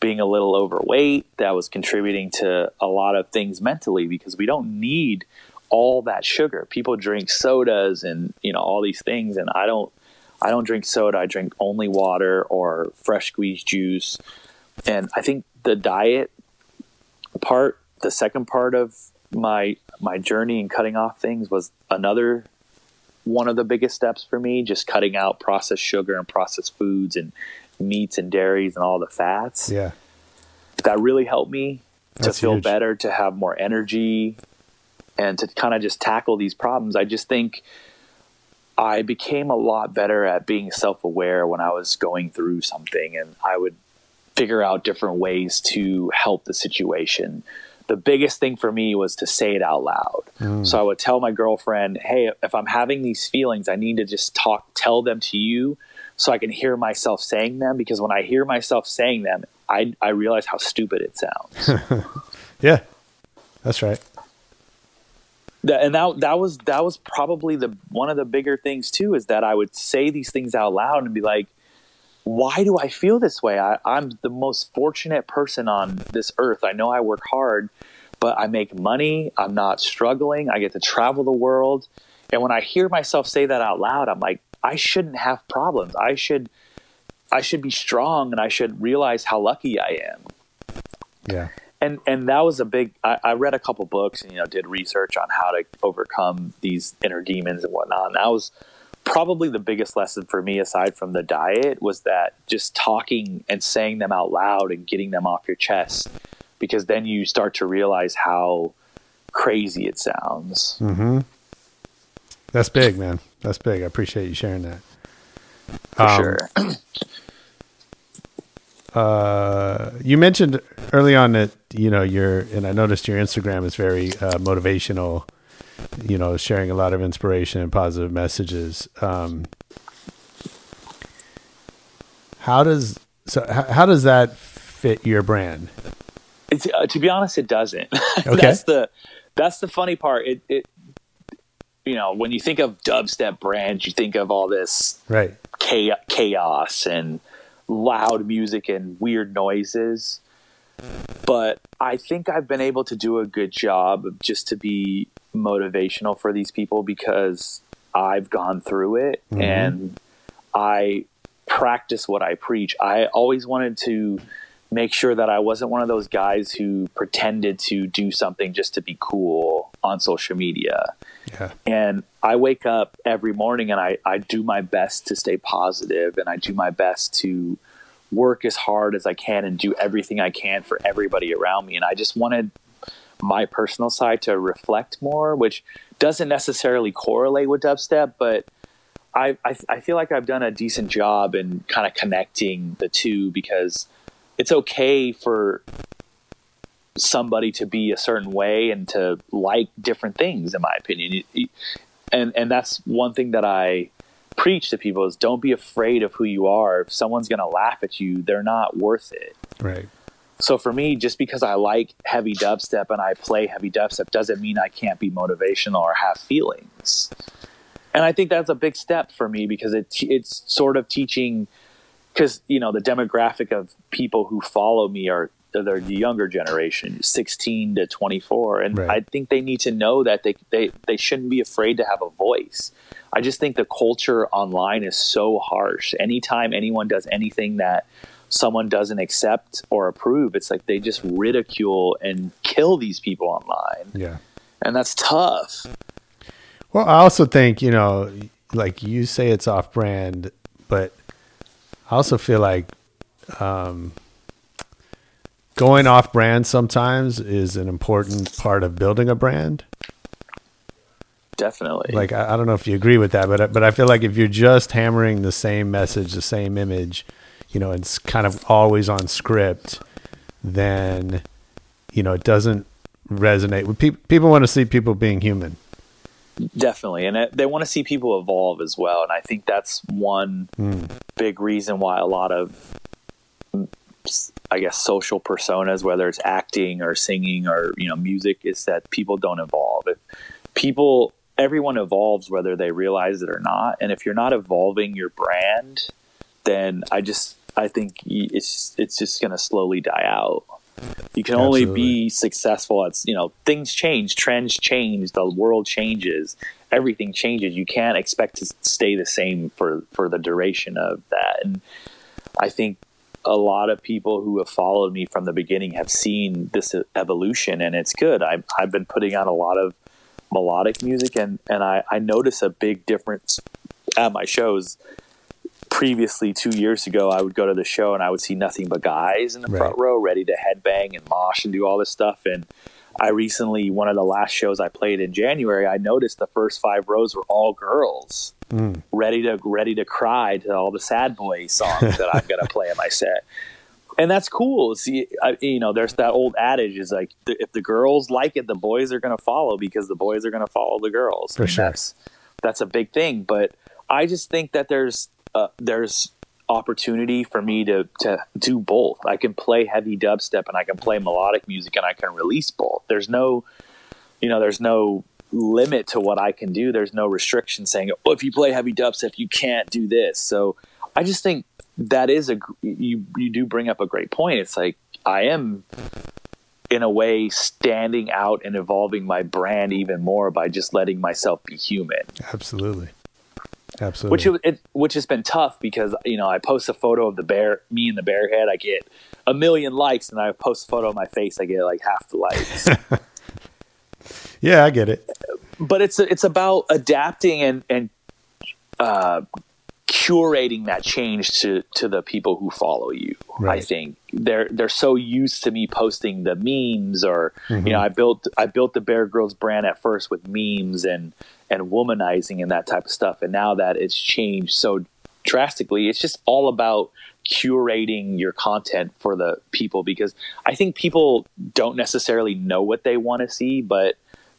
Speaker 2: being a little overweight. That was contributing to a lot of things mentally because we don't need all that sugar. People drink sodas and you know all these things and i don't i don't drink soda i drink only water or fresh squeezed juice and i think the diet part the second part of my my journey in cutting off things was another one of the biggest steps for me just cutting out processed sugar and processed foods and meats and dairies and all the fats
Speaker 9: Yeah.
Speaker 2: that really helped me to feel
Speaker 9: huge.
Speaker 2: better, to have more energy, and to kind of just tackle these problems. I just think I became a lot better at being self aware when I was going through something, and I would figure out different ways to help the situation. The biggest thing for me was to say it out loud.
Speaker 9: Mm.
Speaker 2: So I would tell my girlfriend, "Hey, if I'm having these feelings, I need to just talk, tell them to you, so I can hear myself saying them. Because when I hear myself saying them, I I realize how stupid it sounds." [LAUGHS]
Speaker 9: Yeah. That's right.
Speaker 2: That- and that that was that was probably the one of the bigger things too is that I would say these things out loud and be like, "Why do I feel this way? I, I'm the most fortunate person on this earth. I know I work hard, but I make money. I'm not struggling. I get to travel the world." And when I hear myself say that out loud, I'm like, "I shouldn't have problems. I should I should be strong, and I should realize how lucky I am."
Speaker 9: Yeah.
Speaker 2: And and that was a big I, I read a couple books and you know did research on how to overcome these inner demons and whatnot and that was probably the biggest lesson for me aside from the diet was that just talking and saying them out loud and getting them off your chest because then you start to realize how crazy it sounds
Speaker 9: Mm-hmm. That's big, man. That's big. I appreciate you sharing that.
Speaker 2: for
Speaker 9: Um,
Speaker 2: sure [CLEARS THROAT]
Speaker 9: Uh, you mentioned early on that you know your, and I noticed your Instagram is very uh, motivational. You know, sharing a lot of inspiration and positive messages. Um, how does so? How, how does that fit your brand?
Speaker 2: It's, uh, to be honest, it doesn't. [LAUGHS]
Speaker 9: Okay.
Speaker 2: that's the that's the funny part. It, it you know when you think of dubstep brands, you think of all this
Speaker 9: Right.
Speaker 2: cha- chaos and loud music and weird noises. But I think I've been able to do a good job just to be motivational for these people because I've gone through it
Speaker 9: Mhm.
Speaker 2: and I practice what I preach. I always wanted to make sure that I wasn't one of those guys who pretended to do something just to be cool on social media
Speaker 9: Yeah.
Speaker 2: and I wake up every morning and I, I do my best to stay positive and I do my best to work as hard as I can and do everything I can for everybody around me. And I just wanted my personal side to reflect more, which doesn't necessarily correlate with dubstep, but I, I, I feel like I've done a decent job in kind of connecting the two because it's okay for somebody to be a certain way and to like different things in my opinion and and that's one thing that I preach to people is don't be afraid of who you are. If someone's going to laugh at you, they're not worth it.
Speaker 9: Right.
Speaker 2: So for me, just because I like heavy dubstep and I play heavy dubstep doesn't mean I can't be motivational or have feelings. And I think that's a big step for me because it it's sort of teaching because you know the demographic of people who follow me they're the younger generation, 16 to 24, and
Speaker 9: Right.
Speaker 2: I think they need to know that they they they shouldn't be afraid to have a voice. I just think the culture online is so harsh. Anytime anyone does anything that someone doesn't accept or approve, it's like they just ridicule and kill these people online.
Speaker 9: Yeah.
Speaker 2: And that's tough.
Speaker 9: Well, I also think, you know, like you say it's off brand, but I also feel like um, going off brand sometimes is an important part of building a brand.
Speaker 2: Definitely.
Speaker 9: Like, I, I don't know if you agree with that, but, but I feel like if you're just hammering the same message, the same image, you know, it's kind of always on script, then, you know, it doesn't resonate with people. People want to see people being human.
Speaker 2: Definitely. And it, they want to see people evolve as well. And I think that's one big reason why a lot of, mm, I guess, social personas, whether it's acting or singing or, you know, music, is that people don't evolve. If people, everyone evolves whether they realize it or not. And if you're not evolving your brand, then I just, I think it's, it's just going to slowly die out. You can only
Speaker 9: Absolutely.
Speaker 2: be successful at you know things change, trends change, the world changes, everything changes. You can't expect to stay the same for for the duration of that. And I think a lot of people who have followed me from the beginning have seen this evolution, and it's good. I've I've been putting out a lot of melodic music, and and I I notice a big difference at my shows previously two years ago i would go to the show and i would see nothing but guys in the
Speaker 9: Right.
Speaker 2: front row ready to headbang and mosh and do all this stuff and i recently one of the last shows i played in january i noticed the first five rows were all girls ready to ready to cry to all the sad boy songs that i'm going to play in my set. And that's cool. See I, you know there's that old adage is like th- if the girls like it the boys are going to follow because the boys are going to follow the girls.
Speaker 9: For
Speaker 2: And
Speaker 9: sure.
Speaker 2: that's that's a big thing. But i just think that there's uh, there's opportunity for me to to do both. I can play heavy dubstep and i can play melodic music and i can release both. There's no you know there's no limit to what i can do there's no restriction saying oh if you play heavy dubstep you can't do this so i just think that is a you you do bring up a great point it's like i am in a way standing out and evolving my brand even more by just letting myself be human
Speaker 9: Absolutely. Absolutely.
Speaker 2: which it, it which has been tough because you know I post a photo of the bear, me and the bear head, I get a million likes, and I post a photo of my face, I get like half the likes. [LAUGHS]
Speaker 9: yeah, I get it.
Speaker 2: but it's it's about adapting and and uh, curating that change to to the people who follow you. I think they're they're so used to me posting the memes, or you know, I built I built the Bear Grillz brand at first with memes and and womanizing and that type of stuff, and now that it's changed so drastically, it's just all about curating your content for the people because I think people don't necessarily know what they want to see, but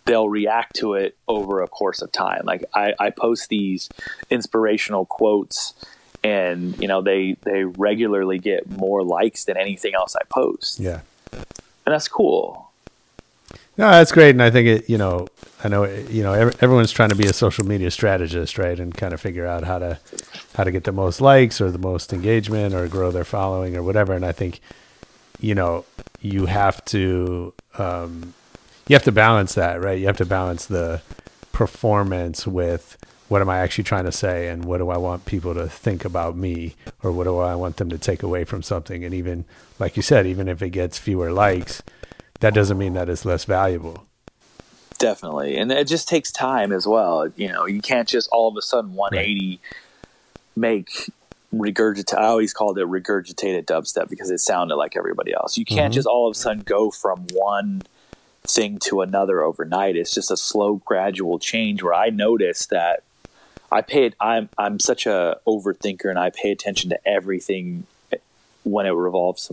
Speaker 2: they'll react to it over a course of time. Like I, I post these inspirational quotes and you know they they regularly get more likes than anything else I post.
Speaker 9: Yeah.
Speaker 2: And that's cool.
Speaker 9: No, that's great, and I think it. You know, I know. You know, ev- everyone's trying to be a social media strategist, right, and kind of figure out how to how to get the most likes or the most engagement or grow their following or whatever. And I think, you know, you have to um, you have to balance that, right? You have to balance the performance with what am I actually trying to say and what do I want people to think about me or what do I want them to take away from something. And even like you said, even if it gets fewer likes, that doesn't mean that it's less valuable.
Speaker 2: Definitely. And it just takes time as well. You know, you can't just all of a sudden 180 make regurgitate. I always called it regurgitated dubstep because it sounded like everybody else. You can't mm-hmm. just all of a sudden go from one thing to another overnight. It's just a slow, gradual change where I noticed that I paid. I'm I'm such a overthinker and I pay attention to everything when it revolves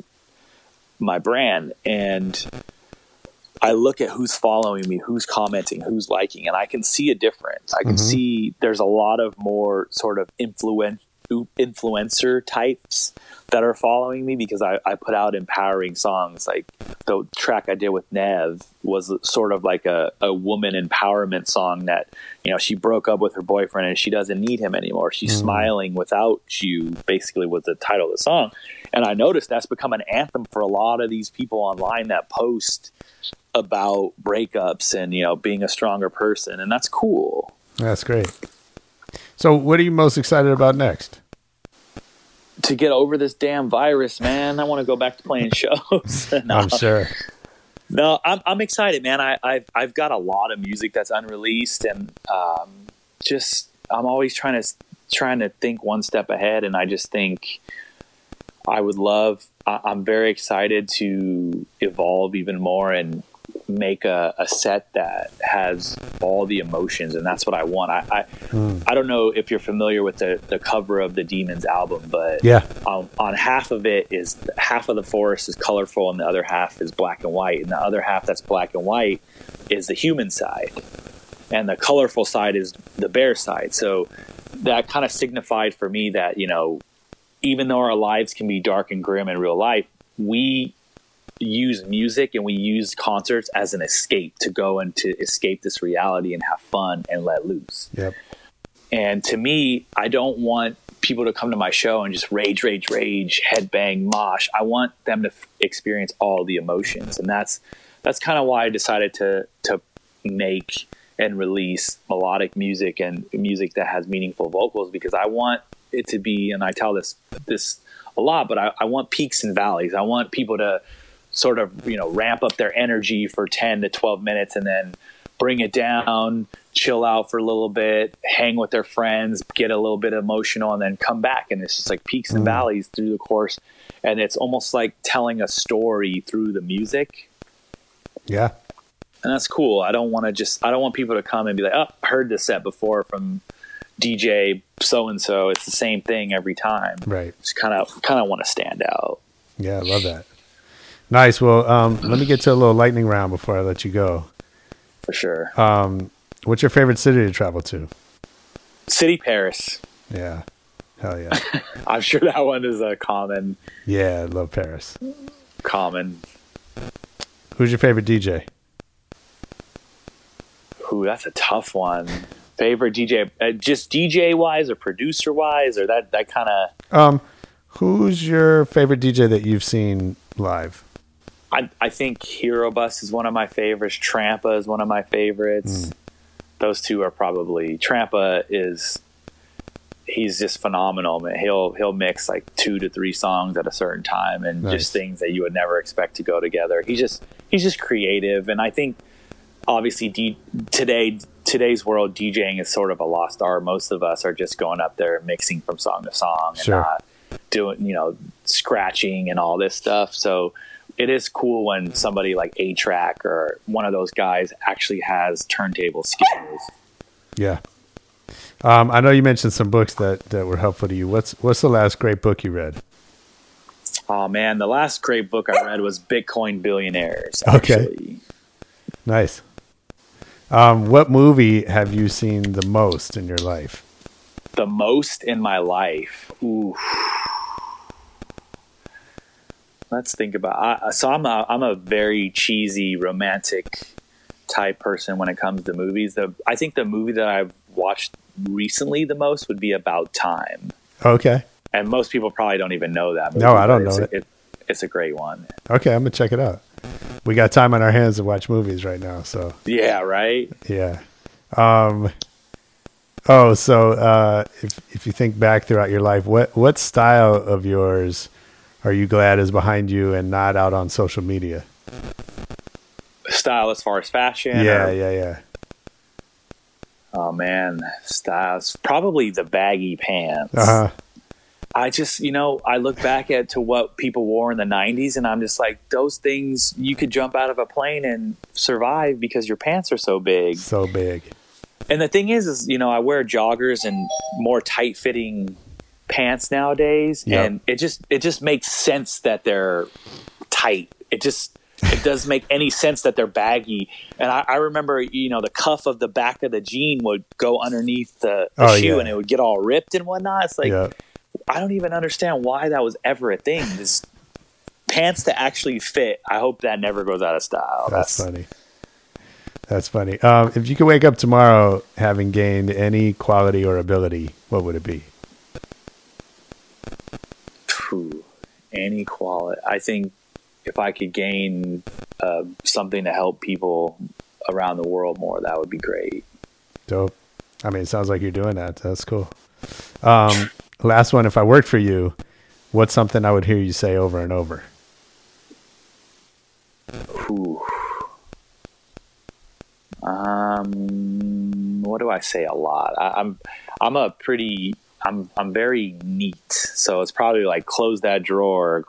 Speaker 2: my brand and I look at who's following me, who's commenting, who's liking, and I can see a difference. I can mm-hmm. see there's a lot of more sort of influen- influencer types that are following me because I, I put out empowering songs. Like the track I did with Nev was sort of like a, a woman empowerment song that, you know, she broke up with her boyfriend and she doesn't need him anymore. She's mm. smiling without you, basically, was the title of the song. And I noticed that's become an anthem for a lot of these people online that post about breakups and, you know, being a stronger person. And that's cool.
Speaker 9: That's great. So, what are you most excited about next?
Speaker 2: To get over this damn virus, man, I want to go back to playing [LAUGHS] shows. [LAUGHS] No.
Speaker 9: I'm sure.
Speaker 2: No, I'm I'm excited, man. I I've I've got a lot of music that's unreleased, and um, just I'm always trying to trying to think one step ahead, and I just think I would love. I, I'm very excited to evolve even more and make a, a set that has all the emotions, and that's what I want. I I, hmm. I don't know if you're familiar with the the cover of the Demons album, but
Speaker 9: Yeah.
Speaker 2: on, on half of it is half of the forest is colorful and the other half is black and white and the other half that's black and white is the human side and the colorful side is the bear side so that kind of signified for me that you know even though our lives can be dark and grim in real life we use music and we use concerts as an escape to go and to escape this reality and have fun and let loose
Speaker 9: Yep.
Speaker 2: and to me, I don't want people to come to my show and just rage, rage, rage, headbang, mosh. I want them to f- experience all the emotions, and that's that's kind of why I decided to to make and release melodic music and music that has meaningful vocals because I want it to be, and I tell this this a lot, but I, I want peaks and valleys. I want people to sort of you know ramp up their energy for 10 to 12 minutes and then bring it down chill out for a little bit hang with their friends get a little bit emotional and then come back. And it's just like peaks and mm. valleys through the course. And it's almost like telling a story through the music.
Speaker 9: Yeah.
Speaker 2: and that's cool. I don't want to just i don't want people to come and be like oh I heard this set before from dj so and so it's the same thing every time.
Speaker 9: Right.
Speaker 2: just kind of kind of want to stand out.
Speaker 9: Yeah, I love that. Nice. Well, um, let me get to a little lightning round before I let you go.
Speaker 2: for sure
Speaker 9: Um, what's your favorite city to travel to?
Speaker 2: city paris
Speaker 9: Yeah. Hell yeah. [LAUGHS]
Speaker 2: i'm sure that one is a common
Speaker 9: yeah, I love Paris.
Speaker 2: common
Speaker 9: Who's your favorite DJ?
Speaker 2: Ooh, that's a tough one. Favorite DJ, uh, just DJ wise or producer wise, or that that kind of.
Speaker 9: Um, who's your favorite DJ that you've seen live?
Speaker 2: I I think Herobust is one of my favorites. Trampa is one of my favorites. Hmm. Those two are probably Trampa is. He's just phenomenal, man. He'll he'll mix like two to three songs at a certain time, and
Speaker 9: Nice.
Speaker 2: just things that you would never expect to go together. He just he's just creative, and I think obviously D- today today's world DJing is sort of a lost art. Most of us are just going up there mixing from song to song and
Speaker 9: Sure.
Speaker 2: not doing you know scratching and all this stuff. So it is cool when somebody like A-Trak or one of those guys actually has turntable skills.
Speaker 9: Yeah. Um, I know you mentioned some books that, that were helpful to you. What's what's the last great book you read?
Speaker 2: Oh man, the last great book I read was Bitcoin Billionaires.
Speaker 9: Okay. Nice. Um, what movie have you seen the most in your life?
Speaker 2: the most in my life. Ooh. Let's think about. I, so I'm a I'm a very cheesy romantic type person when it comes to movies. The I think the movie that I've watched recently the most would be About Time,
Speaker 9: Okay.
Speaker 2: and most people probably don't even know that. Movie,
Speaker 9: No, I don't know
Speaker 2: a, it. It's a great one.
Speaker 9: Okay, I'm gonna check it out. We got time on our hands to watch movies right now, so
Speaker 2: Yeah, right.
Speaker 9: yeah. Um, oh, so uh, if if you think back throughout your life, what what style of yours are you glad is behind you and not out on social media?
Speaker 2: Style as far as fashion.
Speaker 9: yeah,
Speaker 2: or-
Speaker 9: yeah, yeah.
Speaker 2: Oh man, styles. Probably the baggy pants.
Speaker 9: Uh huh.
Speaker 2: I just, you know, I look back at to what people wore in the 90s and I'm just like, those things you could jump out of a plane and survive because your pants are so big.
Speaker 9: So big.
Speaker 2: And the thing is, is, you know, I wear joggers and more tight fitting pants nowadays.
Speaker 9: Yep.
Speaker 2: And it just, it just makes sense that they're tight. It just, it, doesn't [LAUGHS] make any sense that they're baggy. And I, I remember, you know, the cuff of the back of the jean would go underneath the, the
Speaker 9: Oh,
Speaker 2: shoe
Speaker 9: yeah.
Speaker 2: and it would get all ripped and whatnot. It's like
Speaker 9: yeah.
Speaker 2: I don't even understand why that was ever a thing. This pants to actually fit. I hope that never goes out of style.
Speaker 9: That's funny. That's funny. Um, if you could wake up tomorrow having gained any quality or ability, what would it be?
Speaker 2: Phew, any quality. I think if I could gain uh, something to help people around the world more, that would be great.
Speaker 9: Dope. I mean, it sounds like you're doing that. That's cool. Um, [LAUGHS] last one. If I worked for you, what's something I would hear you say over and over?
Speaker 2: Whew. Um, what do I say a lot? I, I'm I'm a pretty I'm I'm very neat, so it's probably like close that drawer,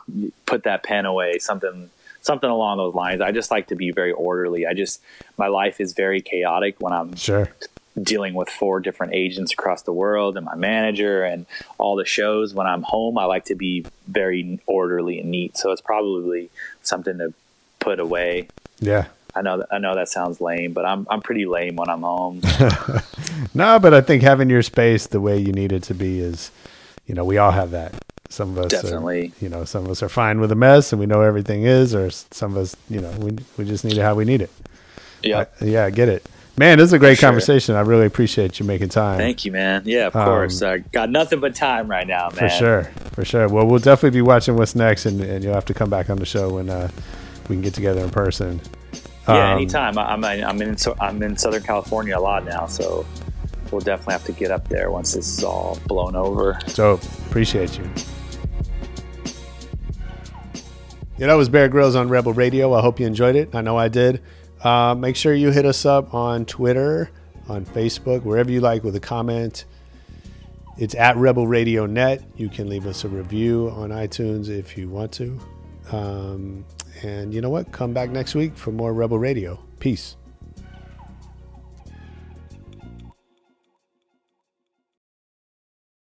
Speaker 2: put that pen away, something something along those lines. I just like to be very orderly. I just my life is very chaotic when I'm
Speaker 9: Sure.
Speaker 2: dealing with four different agents across the world and my manager and all the shows. When I'm home, I like to be very orderly and neat. So it's probably something to put away.
Speaker 9: Yeah.
Speaker 2: I know that, I know that sounds lame, but I'm I'm pretty lame when I'm home. [LAUGHS]
Speaker 9: No, but I think having your space the way you need it to be is, you know, we all have that. Some of us,
Speaker 2: Definitely.
Speaker 9: Are, you know, some of us are fine with a mess and we know everything is, or some of us, you know, we we just need it how we need it.
Speaker 2: yeah.
Speaker 9: I- yeah, I get it. Man, this is a great
Speaker 2: sure.
Speaker 9: conversation. I really appreciate you making time.
Speaker 2: Thank you, man. Yeah, of
Speaker 9: Um,
Speaker 2: course. I got nothing but time right now, man.
Speaker 9: For sure, for sure. Well, we'll definitely be watching what's next, and, and you'll have to come back on the show when uh, we can get together in person.
Speaker 2: Yeah,
Speaker 9: Um,
Speaker 2: anytime. I- I'm I'm in I'm in Southern California a lot now, so we'll definitely have to get up there once this is all blown over.
Speaker 9: So Appreciate you. Yeah, that was Bear Grillz on Rebel Radio. I hope you enjoyed it. I know I did. Uh, make sure you hit us up on Twitter, on Facebook, wherever you like with a comment. It's at Rebel Radio Net. You can leave us a review on iTunes if you want to. Um, and you know what? Come back next week for more Rebel Radio. Peace.